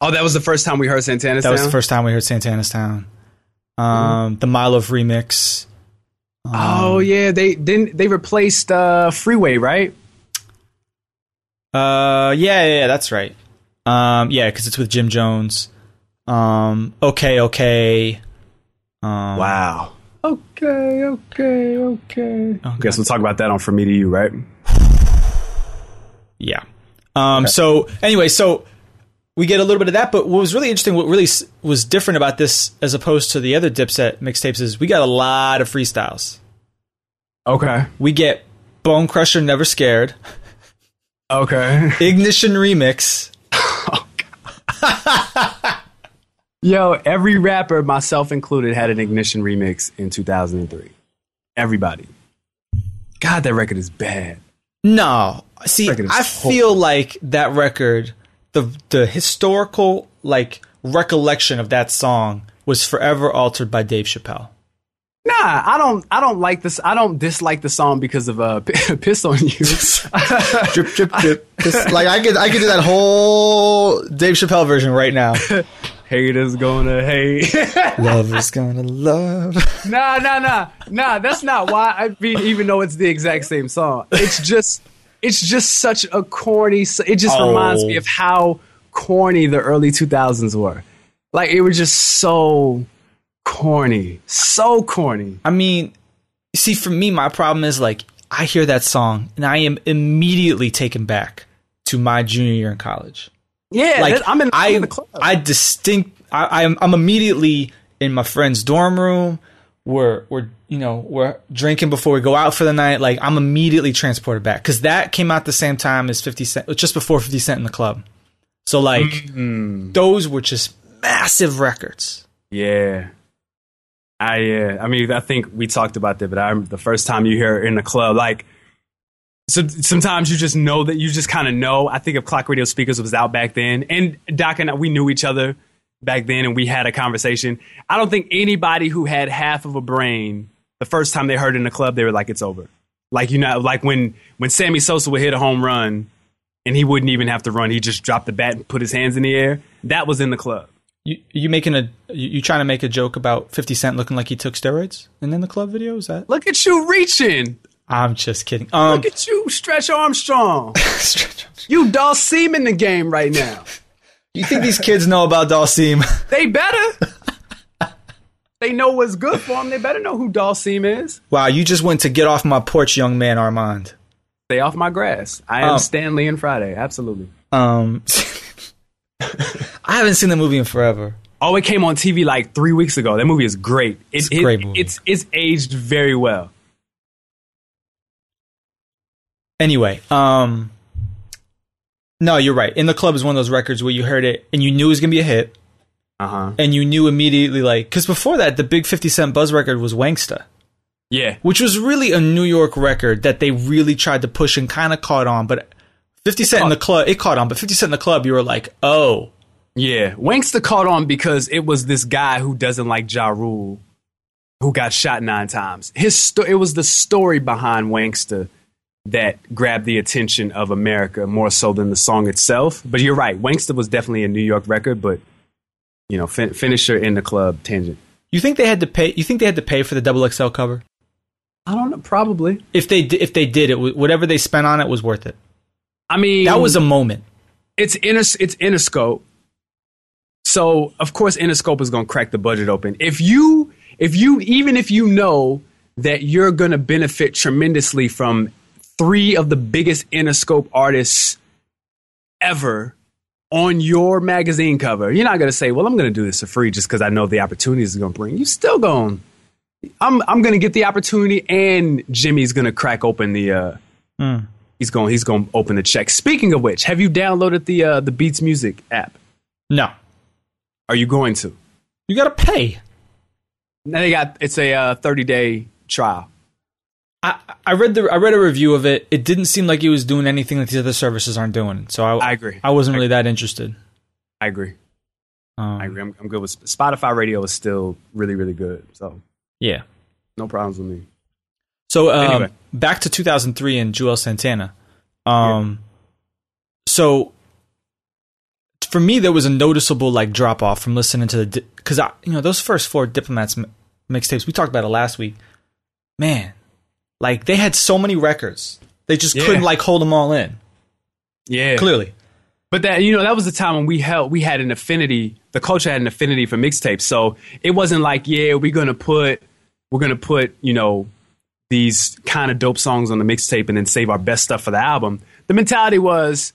Oh, that was the first time we heard Santana's Town? That was the first time we heard Santana's Town. Um, The of remix. Um, Oh yeah, they didn't they replaced uh Freeway, right? Uh, yeah, yeah, yeah, that's right. Um, yeah, because it's with Jim Jones. Um, okay, okay. Um, Wow. Okay, okay, okay. Oh, Guess we'll talk about that on From Me to You, right? <sighs> Yeah. Um, So anyway, so we get a little bit of that, but what was really interesting, what really was different about this as opposed to the other Dipset mixtapes is we got a lot of freestyles. Okay. We get Bone Crusher Never Scared, Okay. <laughs> Ignition Remix, <laughs> <laughs> Yo, every rapper, myself included, had an Ignition remix in 2003. Everybody. God, that record is bad. No, see, I horrible. feel like that record, the the historical like recollection of that song was forever altered by Dave Chappelle. Nah, I don't. I don't like this. I don't dislike the song because of uh, <laughs> "Piss on You." <laughs> drip, drip, drip. Just, <laughs> like I could, I could do that whole Dave Chappelle version right now. Haters gonna hate. <laughs> love is gonna love. nah, nah, nah, nah. That's not why. I mean, even though it's the exact same song, it's just, it's just such a corny. It just Oh. reminds me oh. of how corny the early 2000s were. Like it was just so corny, so corny. I mean, see, for me, my problem is like I hear that song and I am immediately taken back to my junior year in college. Yeah, Like that- I'm in, I, I'm in the club. I distinct. I, I'm, I'm immediately in my friend's dorm room. We're we're you know we're drinking before we go out for the night. Like I'm immediately transported back because that came out the same time as Fifty Cent, just before Fifty Cent in the club. So like Mm, those were just massive records. yeah. I yeah. I mean, I think we talked about that, but I remember the first time you hear it in the club, like. So sometimes you just know that you just kind of know. I think if Clock Radio Speakers was out back then, and Doc and I, we knew each other back then, and we had a conversation. I don't think anybody who had half of a brain the first time they heard in the club, they were like, "It's over." Like you know, like when when Sammy Sosa would hit a home run, and he wouldn't even have to run; he just dropped the bat and put his hands in the air. That was in the club. You you making a you, you trying to make a joke about Fifty Cent looking like he took steroids and then the club video? Is that? Look at you reaching. I'm just kidding. Um, Look at you, Stretch Armstrong. <laughs> You Dhalsim in the game right now. you think these kids know about Dhalsim? <laughs> They better. they know what's good for them. They better know who Dhalsim is. wow, you just went to get off my porch, young man Armond. Stay off my grass. I am Oh. Stanley and Friday. Absolutely. Um, <laughs> I haven't seen the movie in forever. Oh, it came on TV like three weeks ago. That movie is great. It, It's it- great movie. It's it's aged very well. Anyway, um, no, you're right. In the club is one of those records where you heard it and you knew it was gonna be a hit, Uh huh. and you knew immediately, like, because before that, the big Fifty Cent buzz record was Wanksta. Yeah. which was really a New York record that they really tried to push and kind of caught on. But 50 Cent in the club, it caught on. But 50 Cent in the club, you were like, oh, Yeah. Wanksta caught on because it was this guy who doesn't like Ja Rule who got shot nine times. His sto- it was the story behind Wanksta that grabbed the attention of America more so than the song itself. But you're right. Wanksta was definitely a New York record, but you know, fin- finisher in the club tangent. you think they had to pay? You think they had to pay for the double XL cover? I don't know. Probably. If they if they did it, whatever they spent on it was worth it. I mean, That was a moment. it's inter it's Interscope. So of course Interscope is going to crack the budget open. If you if you even if you know that you're going to benefit tremendously from three of the biggest Interscope artists ever on your magazine cover. You're not gonna say, "Well, I'm gonna do this for free just because I know the opportunity is gonna bring." You still going. I'm I'm gonna get the opportunity, and Jimmy's gonna crack open the. Uh, Hmm. He's going. He's going to open the check. Speaking of which, have you downloaded the uh, the Beats Music app? No, Are you going to? you got to pay. Now they got it's a uh, 30 day trial. I, I read the I read a review of it. It didn't seem like it was doing anything that these other services aren't doing. So I I agree. I wasn't really that interested. I agree. Um, I agree. I'm, I'm good with Spotify Radio is still really really good. So Yeah. no problems with me. So um, Anyway. back to 2003 and Juelz Santana. Um, so for me, there was a noticeable like drop off from listening to the because I you know those first four diplomats m- mixtapes we talked about it last week. Man, like they had so many records, they just Yeah. couldn't like hold them all in. Yeah, Clearly, But that you know that was the time when we held we had an affinity. The culture had an affinity for mixtapes, so it wasn't like yeah we're gonna put we're gonna put you know these kind of dope songs on the mixtape and then save our best stuff for the album. The mentality was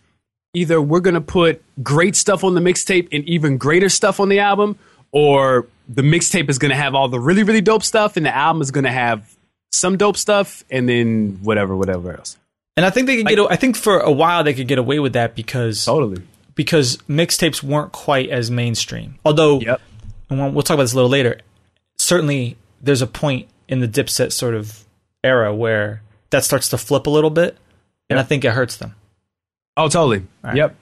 either we're gonna put great stuff on the mixtape and even greater stuff on the album, or the mixtape is gonna have all the really really dope stuff and the album is gonna have some dope stuff and then whatever whatever else. and I think they could get. I think for a while they could get away with that because Totally. because mixtapes weren't quite as mainstream. Although Yep. and we'll, we'll talk about this a little later. Certainly, there's a point in the Dipset sort of era where that starts to flip a little bit, and I think it hurts them. Oh, totally. right. Yep.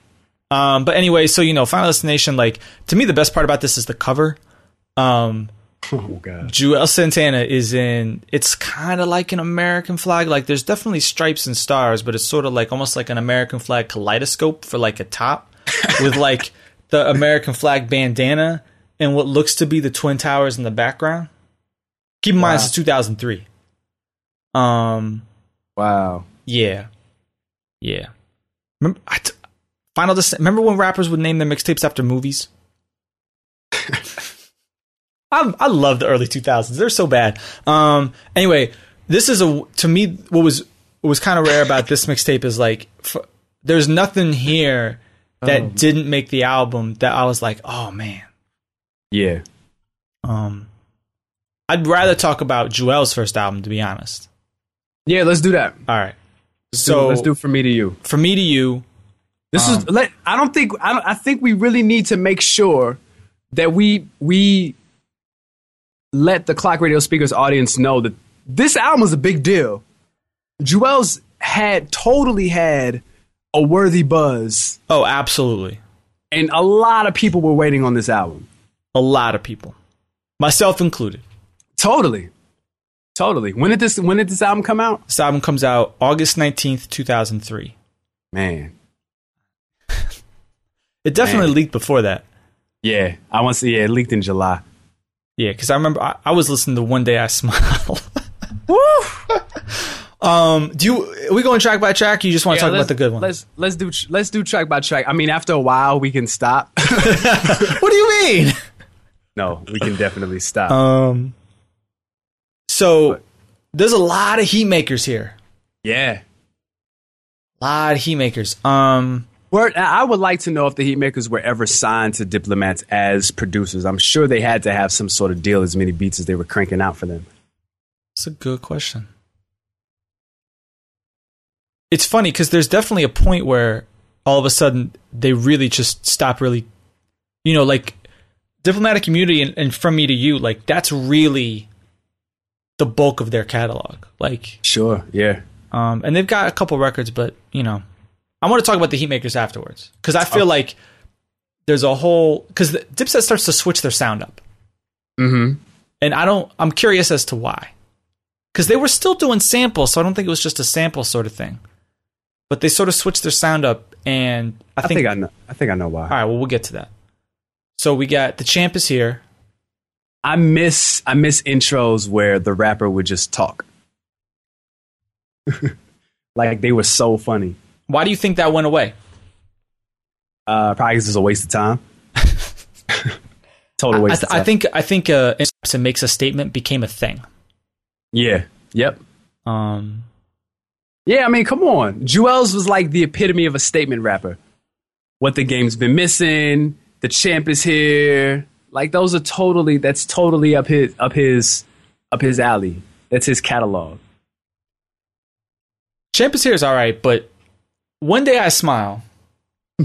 Um, but anyway, so you know, Final Destination, like to me, the best part about this is the cover. Um, <laughs> Oh god. Juelz Santana is in. It's kind of like an American flag. Like there's definitely stripes and stars, but it's sort of like almost like an American flag kaleidoscope for like a top, <laughs> with like the American flag bandana and what looks to be the twin towers in the background. Keep in mind, Wow. this is 2003. Um, Wow. yeah, yeah. Remember, I t- Final Destin- Remember when rappers would name their mixtapes after movies? <laughs> I I love the early 2000s. They're so bad. Um. Anyway, this is a to me what was what was kind of rare about this mixtape is like f- there's nothing here that Oh. didn't make the album that I was like, oh man. Yeah. Um. I'd rather talk about Juelz's first album to be honest. Yeah, let's do that. All right. Let's So do, let's do from me to you. for me to you, This Um, is let I don't think I don't I think we really need to make sure that we we let the clock radio speakers audience know that this album is a big deal. Juelz had totally had a worthy buzz oh, absolutely. and a lot of people were waiting on this album. A lot of people, myself included. Totally. Totally. When did this when did this album come out? This album comes out August 19th, 2003. Man. <laughs> It definitely Man. leaked before that. Yeah. I want to see yeah, it leaked in July. Yeah, because I remember I, I was listening to One Day I Smile. <laughs> um, do you? Are we going track by track? Or you just want to Yeah, talk about the good one? Let's let's do let's do track by track. I mean, after a while, we can stop. <laughs> What do you mean? no, we can definitely stop. Um, so there's a lot of Heatmakerz here. yeah. A lot of Heatmakerz. Um, Word, I would like to know if the Heatmakerz were ever signed to Diplomats as producers. I'm sure they had to have some sort of deal, as many beats as they were cranking out for them. That's a good question. It's funny because there's definitely a point where all of a sudden they really just stop really, you know, like diplomatic immunity and, and from me to you, like that's really the bulk of their catalog. Like, Sure, yeah. um, and they've got a couple records, but you know, I want to talk about the Heatmakerz afterwards because I feel like there's a whole because Dipset starts to switch their sound up Mm-hmm. and I don't. I'm curious as to why, because they were still doing samples, so I don't think it was just a sample sort of thing. But they sort of switched their sound up, and I I think. think I know. I think I know why. all right, well, we'll get to that. So we got the champ is here. I miss I miss intros where the rapper would just talk. <laughs> like they were so funny. Why do you think that went away? Uh, probably 'cause it's a waste of time. <laughs> Total I, waste. th- of time. I think I think uh, it makes a statement became a thing. Yeah. Yep. Um, Yeah. I mean, come on. Juelz was like the epitome of a statement rapper. what the game's been missing, the champ is here. Like those are totally that's totally up his up his up his alley. That's his catalog. Champ is here is all right, but one day I smile. <laughs>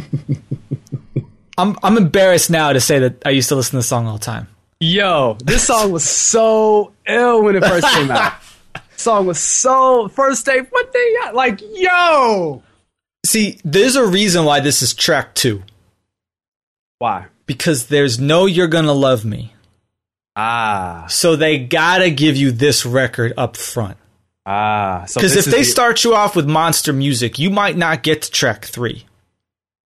I'm I'm embarrassed now to say that I used to listen to the song all the time. Yo, this song was so ill when it first came out. <laughs> song was so first day. What got? Like, yo. See, there's a reason why this is track two. Why? Because there's no "You're Gonna Love Me," Ah, so they gotta give you this record up front. Ah. So Because if they the- start you off with monster music, you might not get to track three.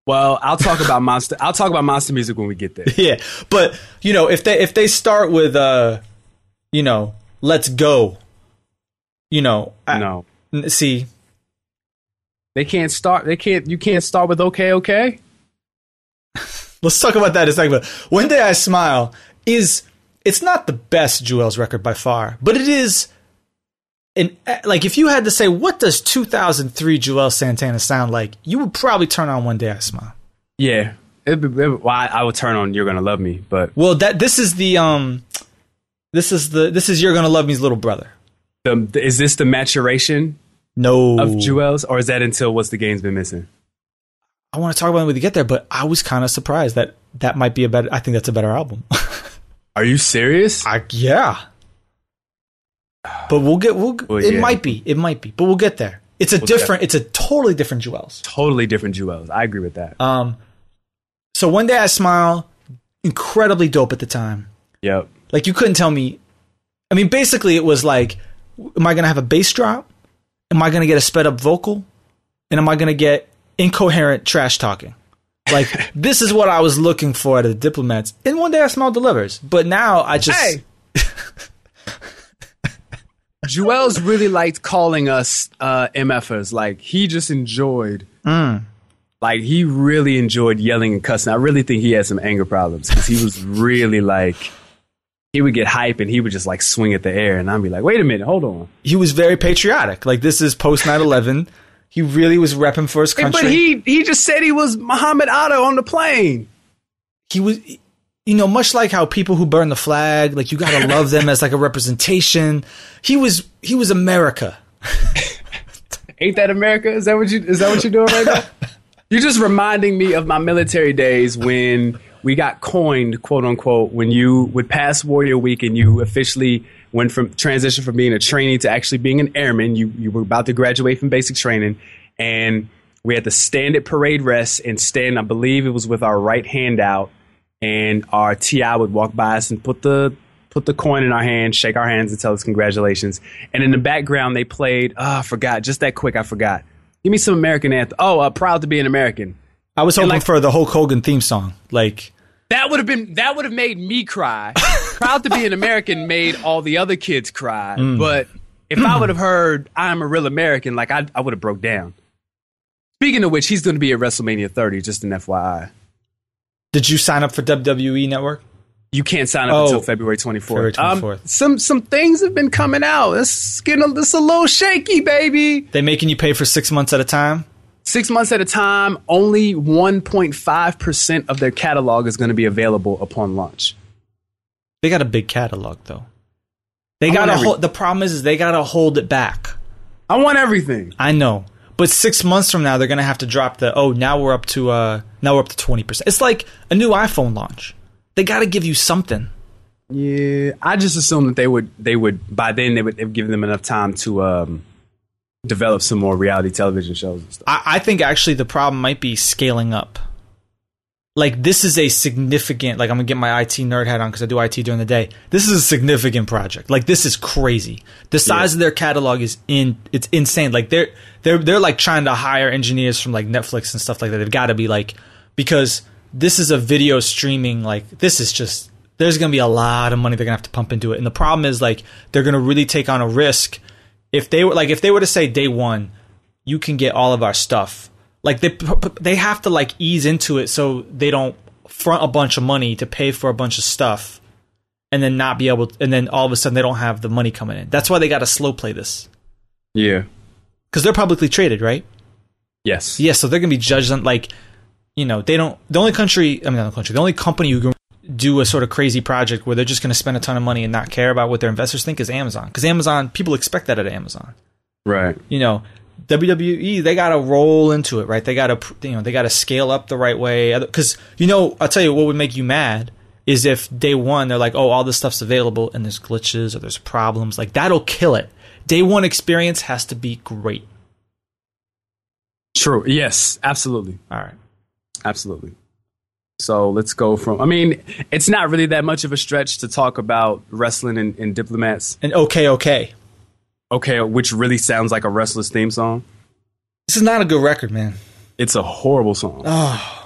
well, I'll talk about monster. I'll talk about monster music when we get there. <laughs> Yeah, but you know, if they if they start with uh, you know, let's go. You know, I- No, n- see, they can't start. They can't. You can't start with okay, okay. <laughs> let's talk about that in a second. But one day I smile is it's not the best Juelz record by far, but it is. And like, if you had to say what does 2003 Juelz Santana sound like, you would probably turn on One Day I Smile. Yeah. It'd be- well, I, I would turn on "You're Gonna Love Me," but Well, that this is the um, this is the this is You're Gonna Love Me's little brother. the, is this the maturation No, of Juelz, or is that until what's the game's been missing? I want to talk about it when we get there, but I was kind of surprised that that might be a better. I think that's a better album. <laughs> Are you serious? I, yeah, but we'll get. We'll. Well, it yeah. might be. It might be, but we'll get there. It's a We'll different. It's a totally different Juelz. totally different Juelz. I agree with that. Um, so one day I smile, incredibly dope at the time. Yep. Like you couldn't tell me. I mean, basically, it was like, am I going to have a bass drop? Am I going to get a sped up vocal? And am I going to get incoherent trash talking? Like <laughs> this is what I was looking for out of the diplomats. And one day I smile delivers. But now I just Hey. <laughs> Juelz really liked calling us uh, MFers. Like he just enjoyed, Mm. like he really enjoyed yelling and cussing. I really think he had some anger problems because he was really like, he would get hype and he would just like swing at the air, and I'd be like, wait a minute, hold on. he was very patriotic. Like this is post 9-11. He really was repping for his country. But he he just said he was Muhammad Atta on the plane. he was you know much like how people who burn the flag like you gotta love them as like a representation he was he was america Ain't that America? Is that what you is that what you're doing right now? <laughs> You're just reminding me of my military days when we got coined, quote unquote, when you would pass Warrior Week and you officially went from transition from being a trainee to actually being an airman. You you were about to graduate from basic training, and we had to stand at parade rest and stand. I believe it was with our right hand out, and uh, our TI would walk by us and put the put the coin in our hand, shake our hands, and tell us congratulations. And in the background, they played. Oh, I forgot. Just that quick, I forgot. Give me some American anthem. Oh, uh, proud to be an American. i was hoping like- for the hulk hogan theme song like That would have been that would have made me cry. <laughs> proud to be an American made all the other kids cry. Mm. But if I would have heard "I'm a real American," like I, I would have broke down. Speaking of which, he's going to be at WrestleMania 30. Just an FYI. Did you sign up for wwe network You can't sign up Oh, until February 24th. February 24th. Um, some some things have been coming out. It's getting a, it's a little shaky, baby. they making you pay for six months at a time Six months at a time. Only 1.5 percent of their catalog is going to be available upon launch. they got a big catalog though they gotta every- hold the problem is, is they gotta hold it back I want everything. i know but six months from now they're gonna have to drop the oh now we're up to uh now we're up to 20% it's like a new iphone launch they gotta give you something Yeah, I just assumed that they would they would by then they would have given them enough time to um, develop some more reality television shows and stuff. I, I think actually the problem might be scaling up. Like this is a significant. Like I'm gonna get my IT nerd hat on because I do IT during the day. This is a significant project. Like this is crazy. The size Yeah. of their catalog is in. It's insane. Like they're they're they're like trying to hire engineers from like Netflix and stuff like that. They've got to be like because this is a video streaming. Like this is just there's gonna be a lot of money they're gonna have to pump into it. And the problem is like they're gonna really take on a risk if they were like if they were to say day one you can get all of our stuff. Like they they have to like ease into it so they don't front a bunch of money to pay for a bunch of stuff and then not be able to, and then all of a sudden they don't have the money coming in. That's why they got to slow play this Yeah. cuz they're publicly traded, right? Yes. Yeah, so they're going to be judged on like you know, they don't. The only country, I mean, not the country, the only company who can do a sort of crazy project where they're just going to spend a ton of money and not care about what their investors think is Amazon. Because Amazon, people expect that at Amazon. Right. You know, WWE, they got to roll into it, right? They got to, you know, they got to scale up the right way. Because you know, I'll tell you what would make you mad is if day one they're like, oh, all this stuff's available and there's glitches or there's problems. Like that'll kill it. Day one experience has to be great. True. Yes, absolutely. All right. Absolutely. So let's go from. I mean, it's not really that much of a stretch to talk about wrestling and, and diplomats. And okay, okay. Okay, which really sounds like a wrestler's theme song. This is not a good record, man. It's a horrible song. Oh,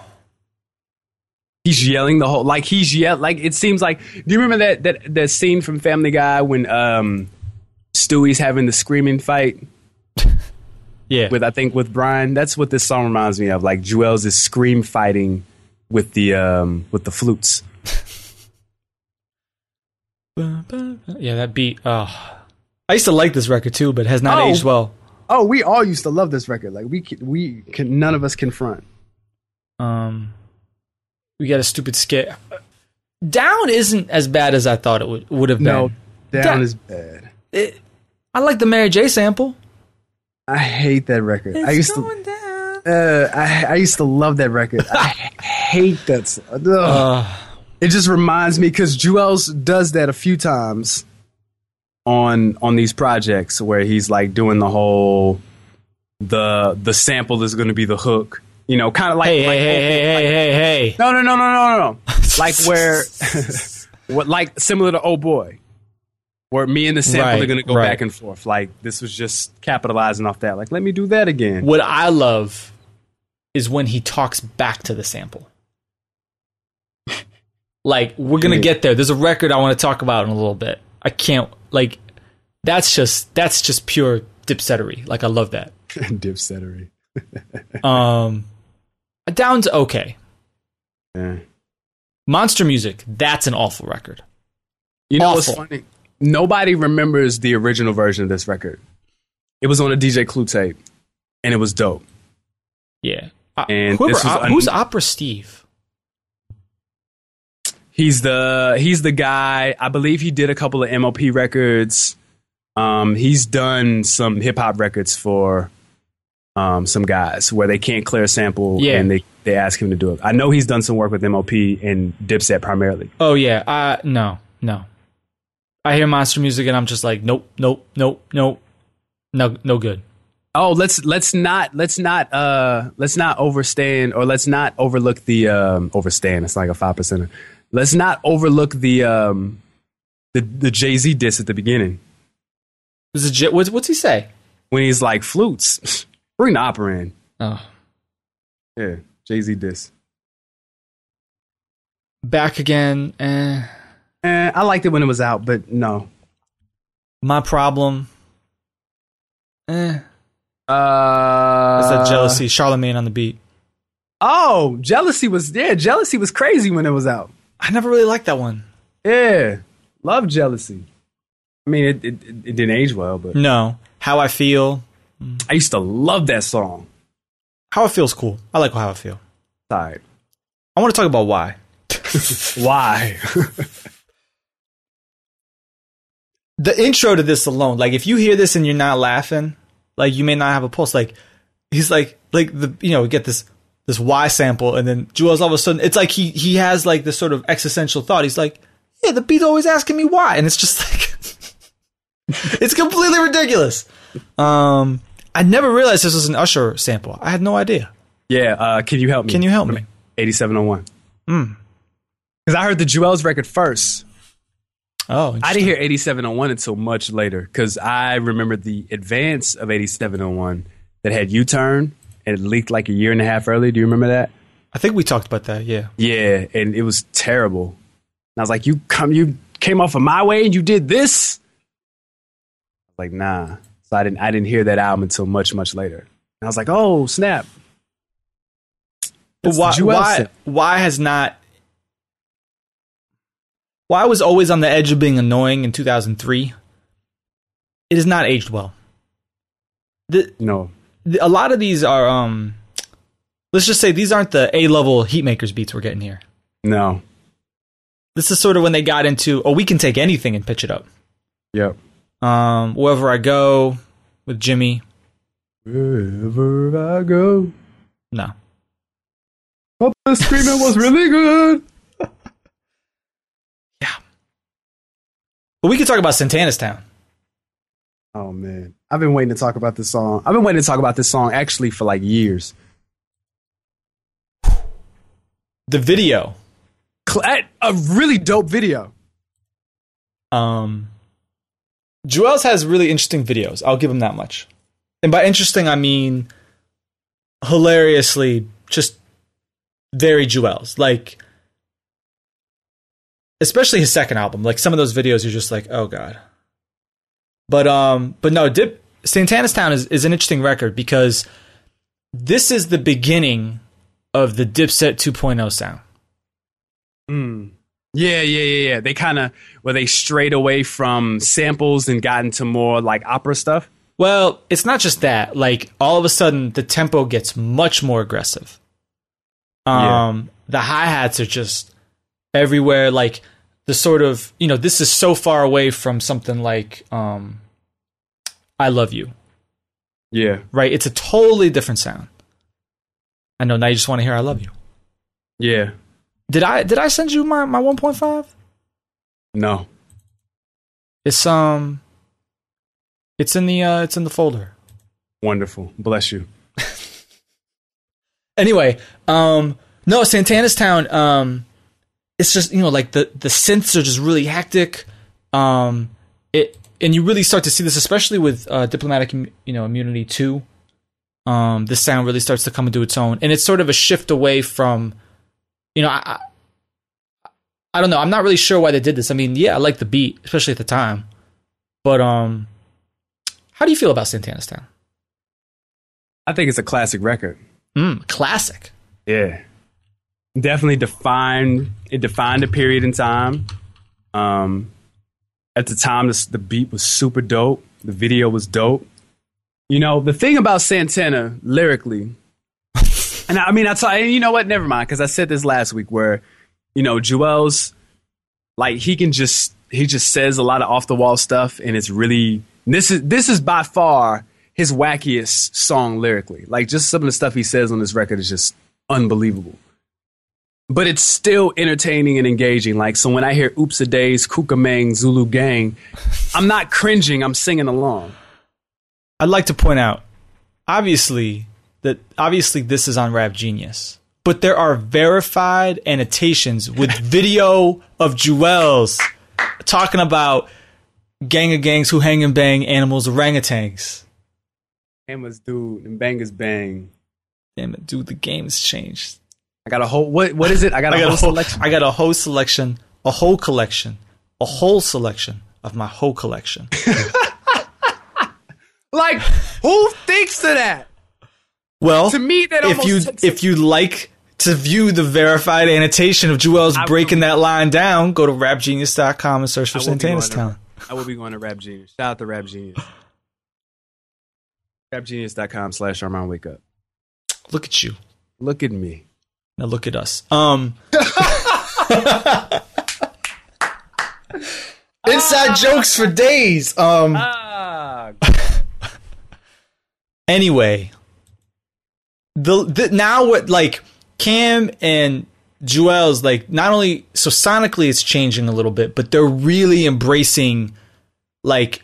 He's yelling the whole like he's yell like it seems like. Do you remember that that that scene from Family Guy when um Stewie's having the screaming fight <laughs> yeah. with I think with Brian? That's what this song reminds me of. Like Juelz is scream fighting with the um with the flutes. <laughs> yeah, that beat. Oh. I used to like this record too, but has not Oh. aged well. Oh, we all used to love this record. Like we can, we can none of us confront. Um, we got a stupid skit. Down isn't as bad as I thought it would would have been. No, down is bad. It- I like the Mary J sample. I hate that record. I used to down. uh, I I used to love that record. <laughs> I hate that. Ugh. Uh, it just reminds me because Juelz does that a few times on on these projects where he's like doing the whole the the sample is going to be the hook. You know, kind of like, hey, hey, like hey, hey, hey, hey, hey. No, no, no, no, no, no, no. <laughs> like where, <laughs> what, like similar to Oh Boy, where me and the sample Right, are going to go right. back and forth. Like this was just capitalizing off that. Like let me do that again. What I love is when he talks back to the sample. <laughs> Like we're gonna Yeah. get there. There's a record I want to talk about in a little bit. I can't like. That's just that's just pure dipsettery. Like I love that. <laughs> Dipsettery. <laughs> Um, Down's okay. Yeah. Monster Music. That's an awful record. You know what's funny? Nobody remembers the original version of this record. It was on a DJ Clue tape, and it was dope. Yeah. Uh, And whoever, this was uh, un- who's Opera Steve? He's the he's the guy. I believe he did a couple of MOP records. Um, he's done some hip hop records for um, some guys where they can't clear a sample Yeah. and they, they ask him to do it. I know he's done some work with MOP and Dipset primarily. Oh yeah. Uh no, no. I hear Monster Music and I'm just like, nope, nope, nope, nope, no, no good. Oh, let's let's not let's not uh let's not overstand or let's not overlook the um overstand. It's like a five percenter. Let's not overlook the um the the Jay Z diss at the beginning Is it J- what's what's he say? when he's like flutes. Bring the opera in. Oh, Yeah, Jay Z diss. back again. Eh. Eh, I liked it when it was out, but no. My problem. Eh. Uh, It's that jealousy. Charlemagne on the beat. Oh, jealousy was yeah, jealousy was crazy when it was out. I never really liked that one. Yeah, love jealousy. I mean, it it, it didn't age well, but No. How I feel. I used to love that song. How I feel's cool. I like how I feel. Sorry, I want to talk about why. <laughs> why? <laughs> the intro to this alone, like if you hear this and you're not laughing, like you may not have a pulse. Like he's like like the you know we get this this Y sample and then Juelz all of a sudden it's like he he has like this sort of existential thought. He's like, yeah, the beat's always asking me why, and it's just like <laughs> it's completely ridiculous. Um, I never realized this was an Usher sample. I had no idea. yeah, uh, can you help me? Can you help me? Eighty-seven oh one. Mm. Because I heard the Juelz record first. Oh, I didn't hear 8701 until much later because I remember the advance of 8701 that had U Turn it leaked like a year and a half early. Do you remember that? I think we talked about that. Yeah. Yeah, and it was terrible. And I was like, "You come, you came off of my way and you did this." Like, nah. So I didn't, I didn't hear that album until much, much later. And I was like, "Oh, snap!" But why, why, why has not? Why was always on the edge of being annoying in 2003? It has not aged well. The, No, the, a lot of these are, um, let's just say these aren't the A level Heatmakerz beats we're getting here. No. This is sort of when they got into, oh, we can take anything and pitch it up. Yep. Um, wherever I go with Jimmy, Wherever I go. no. But the screaming was really good. <laughs> Yeah. But we could talk about Santana's Town. Oh man, I've been waiting to talk about this song. I've been waiting to talk about this song actually for like years. The video. A really dope video. Um, Juelz has really interesting videos. I'll give him that much. And by interesting, I mean hilariously just very Juelz. Like, especially his second album. Like some of those videos, you're just like, oh god. But um, but no, Dip Santana's Town is is an interesting record because this is the beginning of the Dipset 2.0 sound. Mm. Yeah, yeah, yeah, yeah. They kind of where they strayed away from samples and got into more like opera stuff. Well, it's not just that. Like all of a sudden, the tempo gets much more aggressive. Um, the hi hats are just everywhere. Like the sort of you know, this is so far away from something like um, "I Love You," Yeah, right? It's a totally different sound. I know now you just want to hear "I Love You." yeah. Did I did I send you my my one point five? No, It's um, it's in the uh, it's in the folder. wonderful. Bless you. <laughs> anyway, um, no, Santana's Town. Um, it's just you know like the the synths are just really hectic. Um, it and you really start to see this, especially with uh, diplomatic you know immunity two. Um, this sound really starts to come into its own, and it's sort of a shift away from, you know, I, I, I don't know. I'm not really sure why they did this. I mean, yeah, I like the beat, especially at the time, but um, how do you feel about Santana's Town? I think it's a classic record. Mm, classic. Yeah, definitely defined. It defined a period in time. Um, at the time, the, the beat was super dope. The video was dope. You know, the thing about Santana lyrically, <laughs> and I mean, I tell you know what? Never mind, because I said this last week where, you know, Juelz like he can just he just says a lot of off the wall stuff, and it's really this is this is by far his wackiest song lyrically. Like just some of the stuff he says on this record is just unbelievable. But it's still entertaining and engaging. Like so when I hear Oops a Days, Kukamang, Zulu Gang, I'm not cringing, I'm singing along. I'd like to point out, obviously, that obviously this is on Rap Genius, but there are verified annotations with <laughs> video of Juelz talking about gang of gangs who hang and bang animals, orangutans. Hammers dude and bangers bang. Damn it, dude, the game has changed. I got a whole what what is it? I got a I got whole a whole selection. I got a whole selection, a whole collection, a whole selection of my whole collection. <laughs> Like who thinks of that? Well, To me, that if you takes if you like to view the verified annotation of Juelz's breaking that line down, go to rapgenius.com and search for I Santana's going Town. I will be going to Rap Genius. Shout out to Rap Genius. RapGenius.com slash Armond Wake Up. Look at you. Look at me. Now look at us. Um <laughs> Inside jokes for days. Um Ah, <laughs> anyway, the, the now what like Cam and Juelz like not only so sonically it's changing a little bit, but they're really embracing like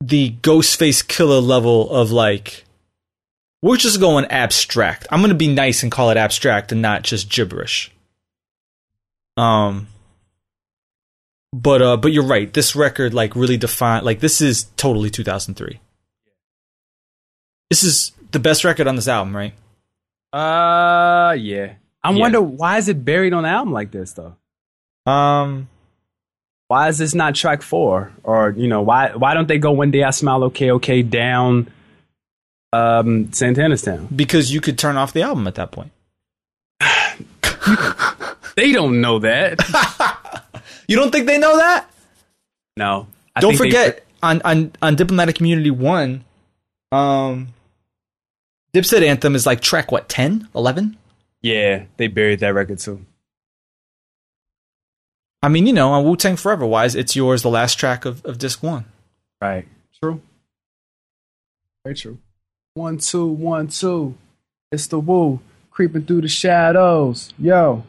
the Ghostface Killah level of like we're just going abstract. I'm gonna be nice and call it abstract and not just gibberish. Um but uh but you're right. This record like really defined like this is totally 2003. This is the best record on this album, right? uh, yeah. I Yeah. wonder why is it buried on the album like this though? Um Why is this not track four? Or you know why why don't they go one day I smile okay okay down um, Santana's Town? because you could turn off the album at that point. <laughs> They don't know that. <laughs> You don't think they know that? no. I don't think they- forget on, on on diplomatic immunity one um Dipset Anthem is like track what 10, 11? Yeah, they buried that record too. I mean, you know, on Wu Tang Forever wise, it's yours, the last track of, of disc one. Right. True. Very true. One, two, one, two. It's the Wu creeping through the shadows. Yo.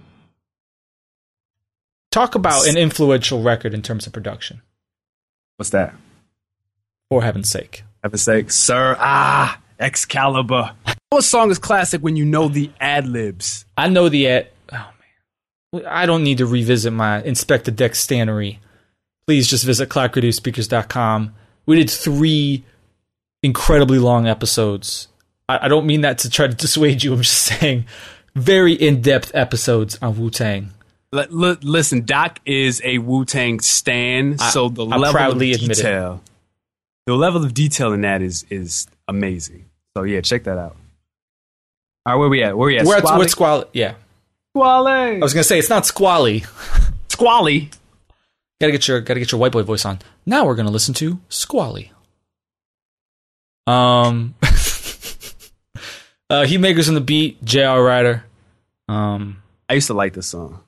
Talk about an influential record in terms of production, What's that? for heaven's sake. Heaven's sake, sir. Ah, Excalibur. What song is classic when you know the ad libs? I know the ad. Oh man, I don't need to revisit my Inspectah Deck Stannery. Please just visit clockradioSpeakers.com. We did three incredibly long episodes. I, I don't mean that to try to <laughs> dissuade you. I'm just saying very in-depth episodes on Wu Tang. Listen, Doc is a Wu Tang stan, I- so the I level proudly of detail, the level of detail in that is is amazing. So yeah, check that out. All right, where we at? Where we at? We're Squally? at Squally. Yeah, Squally. I was gonna say it's not Squally. Squally. Gotta get your gotta get your white boy voice on. Now we're gonna listen to Squally. Um, <laughs> uh, Heatmakerz on the beat, J.R. Ryder. Um, I used to like this song.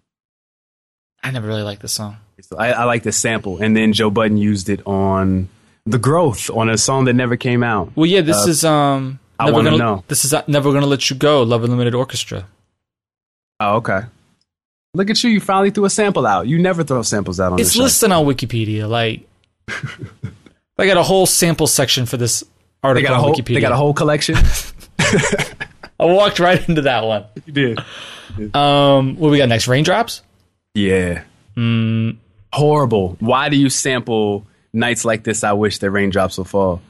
I never really liked this song. I, I like this sample, and then Joe Budden used it on "The Growth" on a song that never came out. Well, yeah, this Uh, is um. I Never Wanna gonna, Know. This is uh, never gonna let you go. Love Unlimited Orchestra. Oh, okay. Look at you! You finally threw a sample out. You never throw samples out on It's the show. listed on Wikipedia. Like, <laughs> I got a whole sample section for this They article got a on whole. Wikipedia. They got a whole collection. <laughs> I walked right into that one. you did. Um, what we got next? Raindrops. Yeah. Mm, Horrible. Why do you sample nights like this? I wish that raindrops will fall.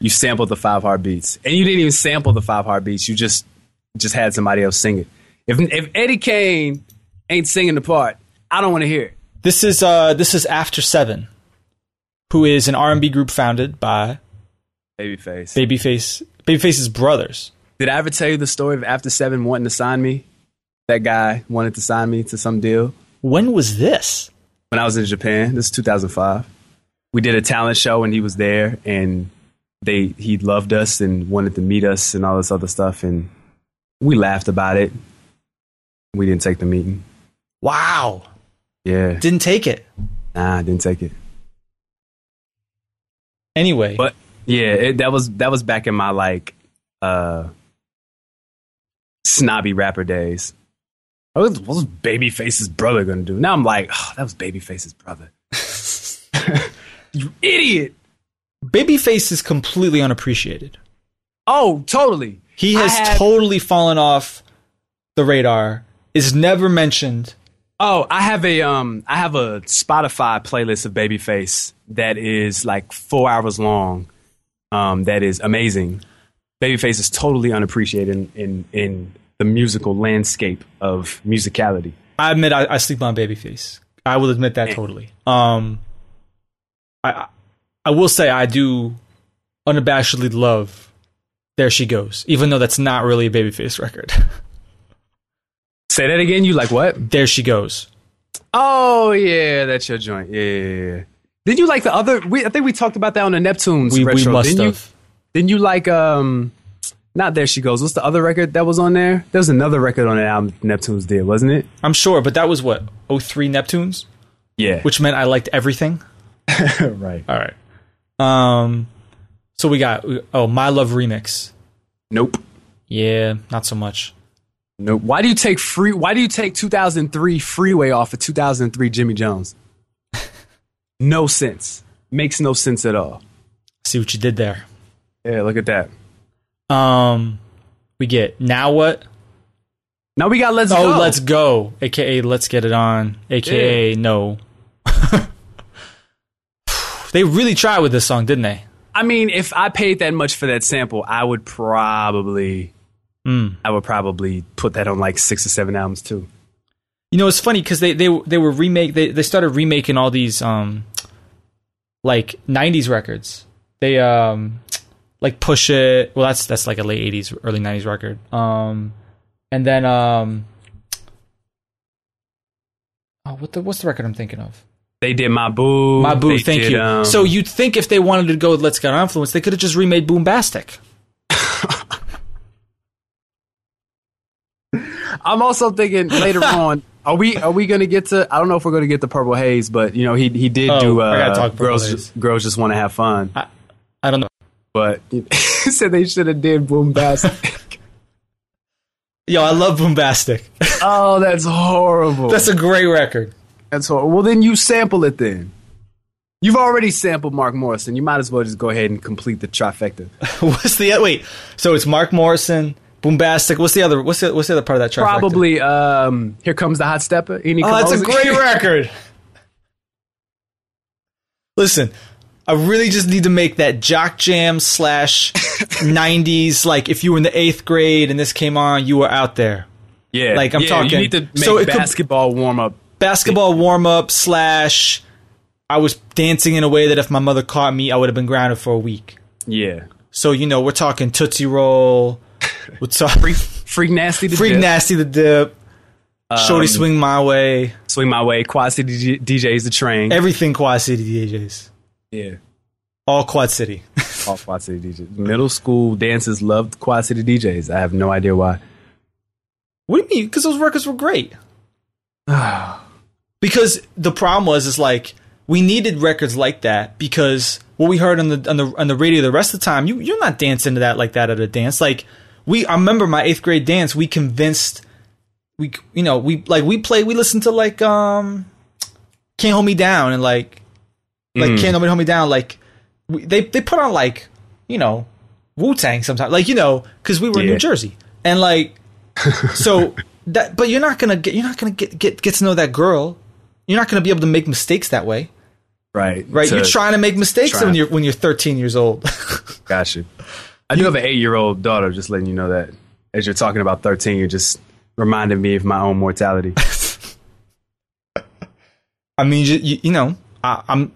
You sampled the five heartbeats, and you didn't even sample the five heartbeats. You just just had somebody else sing it. If if Eddie Kane ain't singing the part, I don't want to hear it. This is uh this is After Seven, who is an R and B group founded by Babyface. Babyface Babyface's brothers. Did I ever tell you the story of After Seven wanting to sign me? That guy wanted to sign me to some deal When was this? when I was in Japan. This is 2005. We did a talent show and he was there and they he loved us and wanted to meet us and all this other stuff and we laughed about it. We didn't take the meeting. Wow, Yeah, didn't take it. nah, didn't take it. Anyway, But yeah, it, that was that was back in my like uh snobby rapper days. What was, what was Babyface's brother gonna do? Now I'm like, oh, that was Babyface's brother. <laughs> you idiot! Babyface is completely unappreciated. Oh, totally. He has had- totally fallen off the radar. Is never mentioned. Oh, I have a um, I have a Spotify playlist of Babyface that is like four hours long. Um, that is amazing. Babyface is totally unappreciated in in, in the musical landscape of musicality. I admit I, I sleep on Babyface. I will admit that totally. Um, I I- I will say I do unabashedly love There She Goes, even though that's not really a Babyface record. <laughs> Say that again. You like what? there She Goes. Oh yeah, that's your joint. Yeah, yeah, yeah. Did you like the other? We, I think we talked about that on the Neptunes We, we retro. must didn't you? have. Didn't you like um? Not there she goes. What's the other record that was on there? There was another record on that album Neptunes did, wasn't it? I'm sure, but that was what 03 Neptunes, Yeah. which meant I liked everything. <laughs> right. All right. Um, so we got oh My Love remix. Nope. Yeah, not so much. Nope. Why do you take free? Why do you take 2003 Freeway off of 2003 Jimmy Jones? No sense. Makes no sense at all. See what you did there. Yeah, look at that. Um, we get now what? Now we got Let's Oh, Go. let's go. AKA let's get it on. AKA no. <laughs> they really tried with this song, didn't they? I mean, if I paid that much for that sample, I would probably, Mm. I would probably put that on like six or seven albums too. You know, it's funny because they they they were remake they they started remaking all these um like '90s records. They um like push it. Well, that's that's like a late '80s, early '90s record. Um, and then um, oh, what the what's the record I'm thinking of? They did My Boo. My boo, They thank did, you. um, so you'd think if they wanted to go with Let's Get On Influence, they could have just remade Boombastic. <laughs> I'm also thinking later <laughs> on. Are we are we gonna get to? I don't know if we're gonna get to Purple Haze, but you know he he did Oh, do. I gotta Uh, talk Purple girls just, girls just want to have fun, I, I don't know. but <laughs> he said they should have did Boombastic. <laughs> Yo, I love Boombastic. <laughs> oh, that's horrible. That's a great record. That's horrible. Well, then you sample it. Then you've already sampled Mark Morrison. You might as well just go ahead and complete the trifecta. what's the wait? So it's Mark Morrison, Boombastic. What's the other? What's the what's the other part of that track? Probably. Um, Here comes the hot stepper. Any Oh, that's a great <laughs> record. Listen, I really just need to make that jock jam slash <laughs> '90s. Like if you were in the eighth grade and this came on, you were out there. Yeah, Like, I'm yeah, talking- You need to make so it could- basketball warm up. Basketball warm up slash. I was dancing in a way that if my mother caught me, I would have been grounded for a week. Yeah, So you know, we're talking Tootsie Roll. We're talking freak nasty. To Freak dip. Nasty the Dip. Shorty Um, Swing My Way. Swing my way. Quad City DJ, DJs the train. Everything Quad City DJs. yeah, All Quad City. <laughs> all Quad City DJs. Middle school dances loved Quad City DJs. I have no idea why. What do you mean? Because those records were great. <sighs> because the problem was is like we needed records like that because what we heard on the on the on the radio the rest of the time you you're not dancing to that like that at a dance like we I remember my eighth grade dance we convinced we you know we like we played we listened to like um can't hold me down and like like Mm. can't nobody hold me down like we, they they put on like you know Wu Tang sometimes like you know because we were in New Jersey. And like <laughs> so that but you're not gonna get you're not gonna get get get to know that girl. You're not gonna be able to make mistakes that way. Right, right? You're trying to make mistakes trying- when you're when you're 13 years old. <laughs> Got you. I do have an eight year old daughter. Just letting you know that as you're talking about thirteen, you're just reminding me of my own mortality. <laughs> I mean you, you, you know I, I'm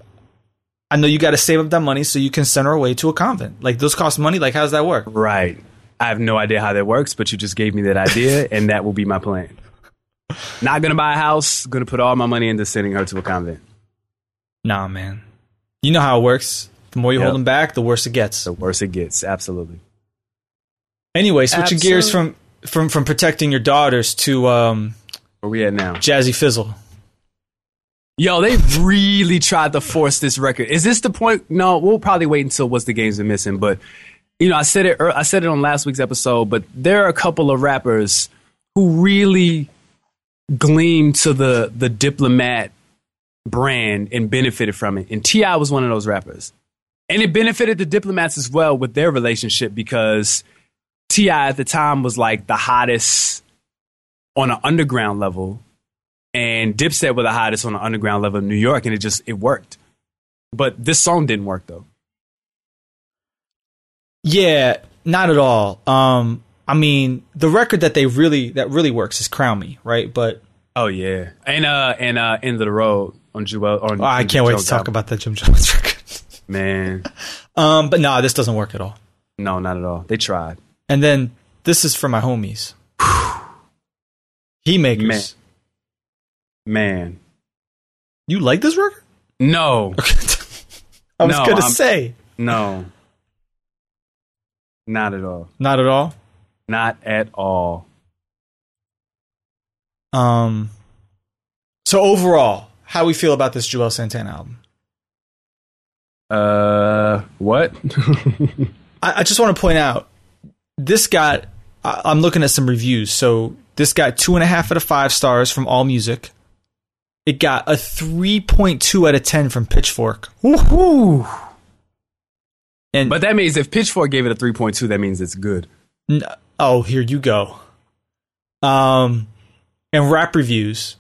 I know you got to save up that money so you can send her away to a convent like those cost money like how does that work right. I have no idea how that works, but you just gave me that idea, <laughs> and that will be my plan. Not gonna buy a house. Gonna put all my money into sending her to a convent. nah man you know how it works the more you Yep. hold them back the worse it gets The worse it gets. Absolutely. anyway switching gears from from from protecting your daughters to um Where we at now? Jazzy Fizzle Yo, they really tried to force this record. Is this the point? No, we'll probably wait until what's the games been missing. But you know, I said it. I said it on last week's episode. But there are a couple of rappers who really gleamed to the the diplomat brand and benefited from it. And T.I. was one of those rappers, and it benefited the diplomats as well with their relationship because T.I. at the time was like the hottest on an underground level and Dipset were the hottest on an underground level in New York, and it just it worked. But this song didn't work though. Yeah, not at all. Um, I mean, the record that they really that really works is "Crown Me," right? But Oh yeah, and uh and uh End of the Road on Jewel. On oh, I can't wait to talk album. about that Jim Jones. Man. <laughs> Um, but no, this doesn't work at all. No, not at all. They tried. And then this is for my homies, <sighs> Heatmakerz. Man, You like this record? no, <laughs> I was No, gonna I'm- say no, not at all. not at all. Not at all. Um, so overall, how we feel about this Juelz Santana album? Uh, what? <laughs> I, I just want to point out this got. I, I'm looking at some reviews. So this got two and a half out of five stars from All Music. It got a 3.2 out of 10 from Pitchfork. Woohoo! And But that means if Pitchfork gave it a three point two, that means it's good. N- oh, here you go. Um, and rap reviews.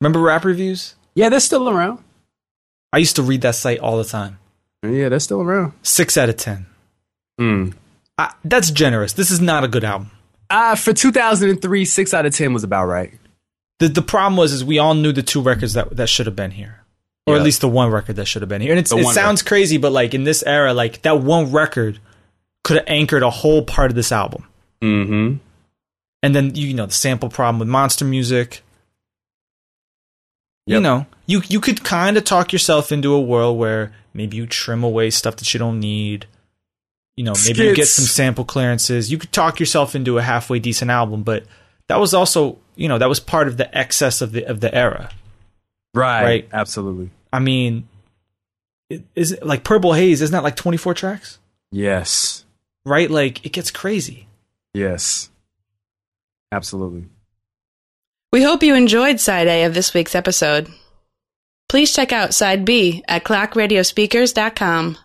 Remember rap reviews? Yeah, they're still around. I used to read that site all the time. Yeah, they're still around. Six out of ten. I, that's generous. This is not a good album. Uh, for 2003, 6 out of 10 was about right. The the problem was is we all knew the two records that that should have been here, or Yeah. at least the one record that should have been here. And it's, it one sounds crazy, but like in this era, like that one record could have anchored a whole part of this album. Mm-hmm. And then you know the sample problem with monster music. You know, you you could kind of talk yourself into a world where maybe you trim away stuff that you don't need. You know, maybe you get some sample clearances. You could talk yourself into a halfway decent album, but that was also you know that was part of the excess of the of the era. Right. Right. Absolutely. I mean, it, is it like Purple Haze? Isn't that like twenty four tracks? Yes. Right, like it gets crazy. Yes. Absolutely. We hope you enjoyed side A of this week's episode. Please check out side B at clockradiospeakers.com.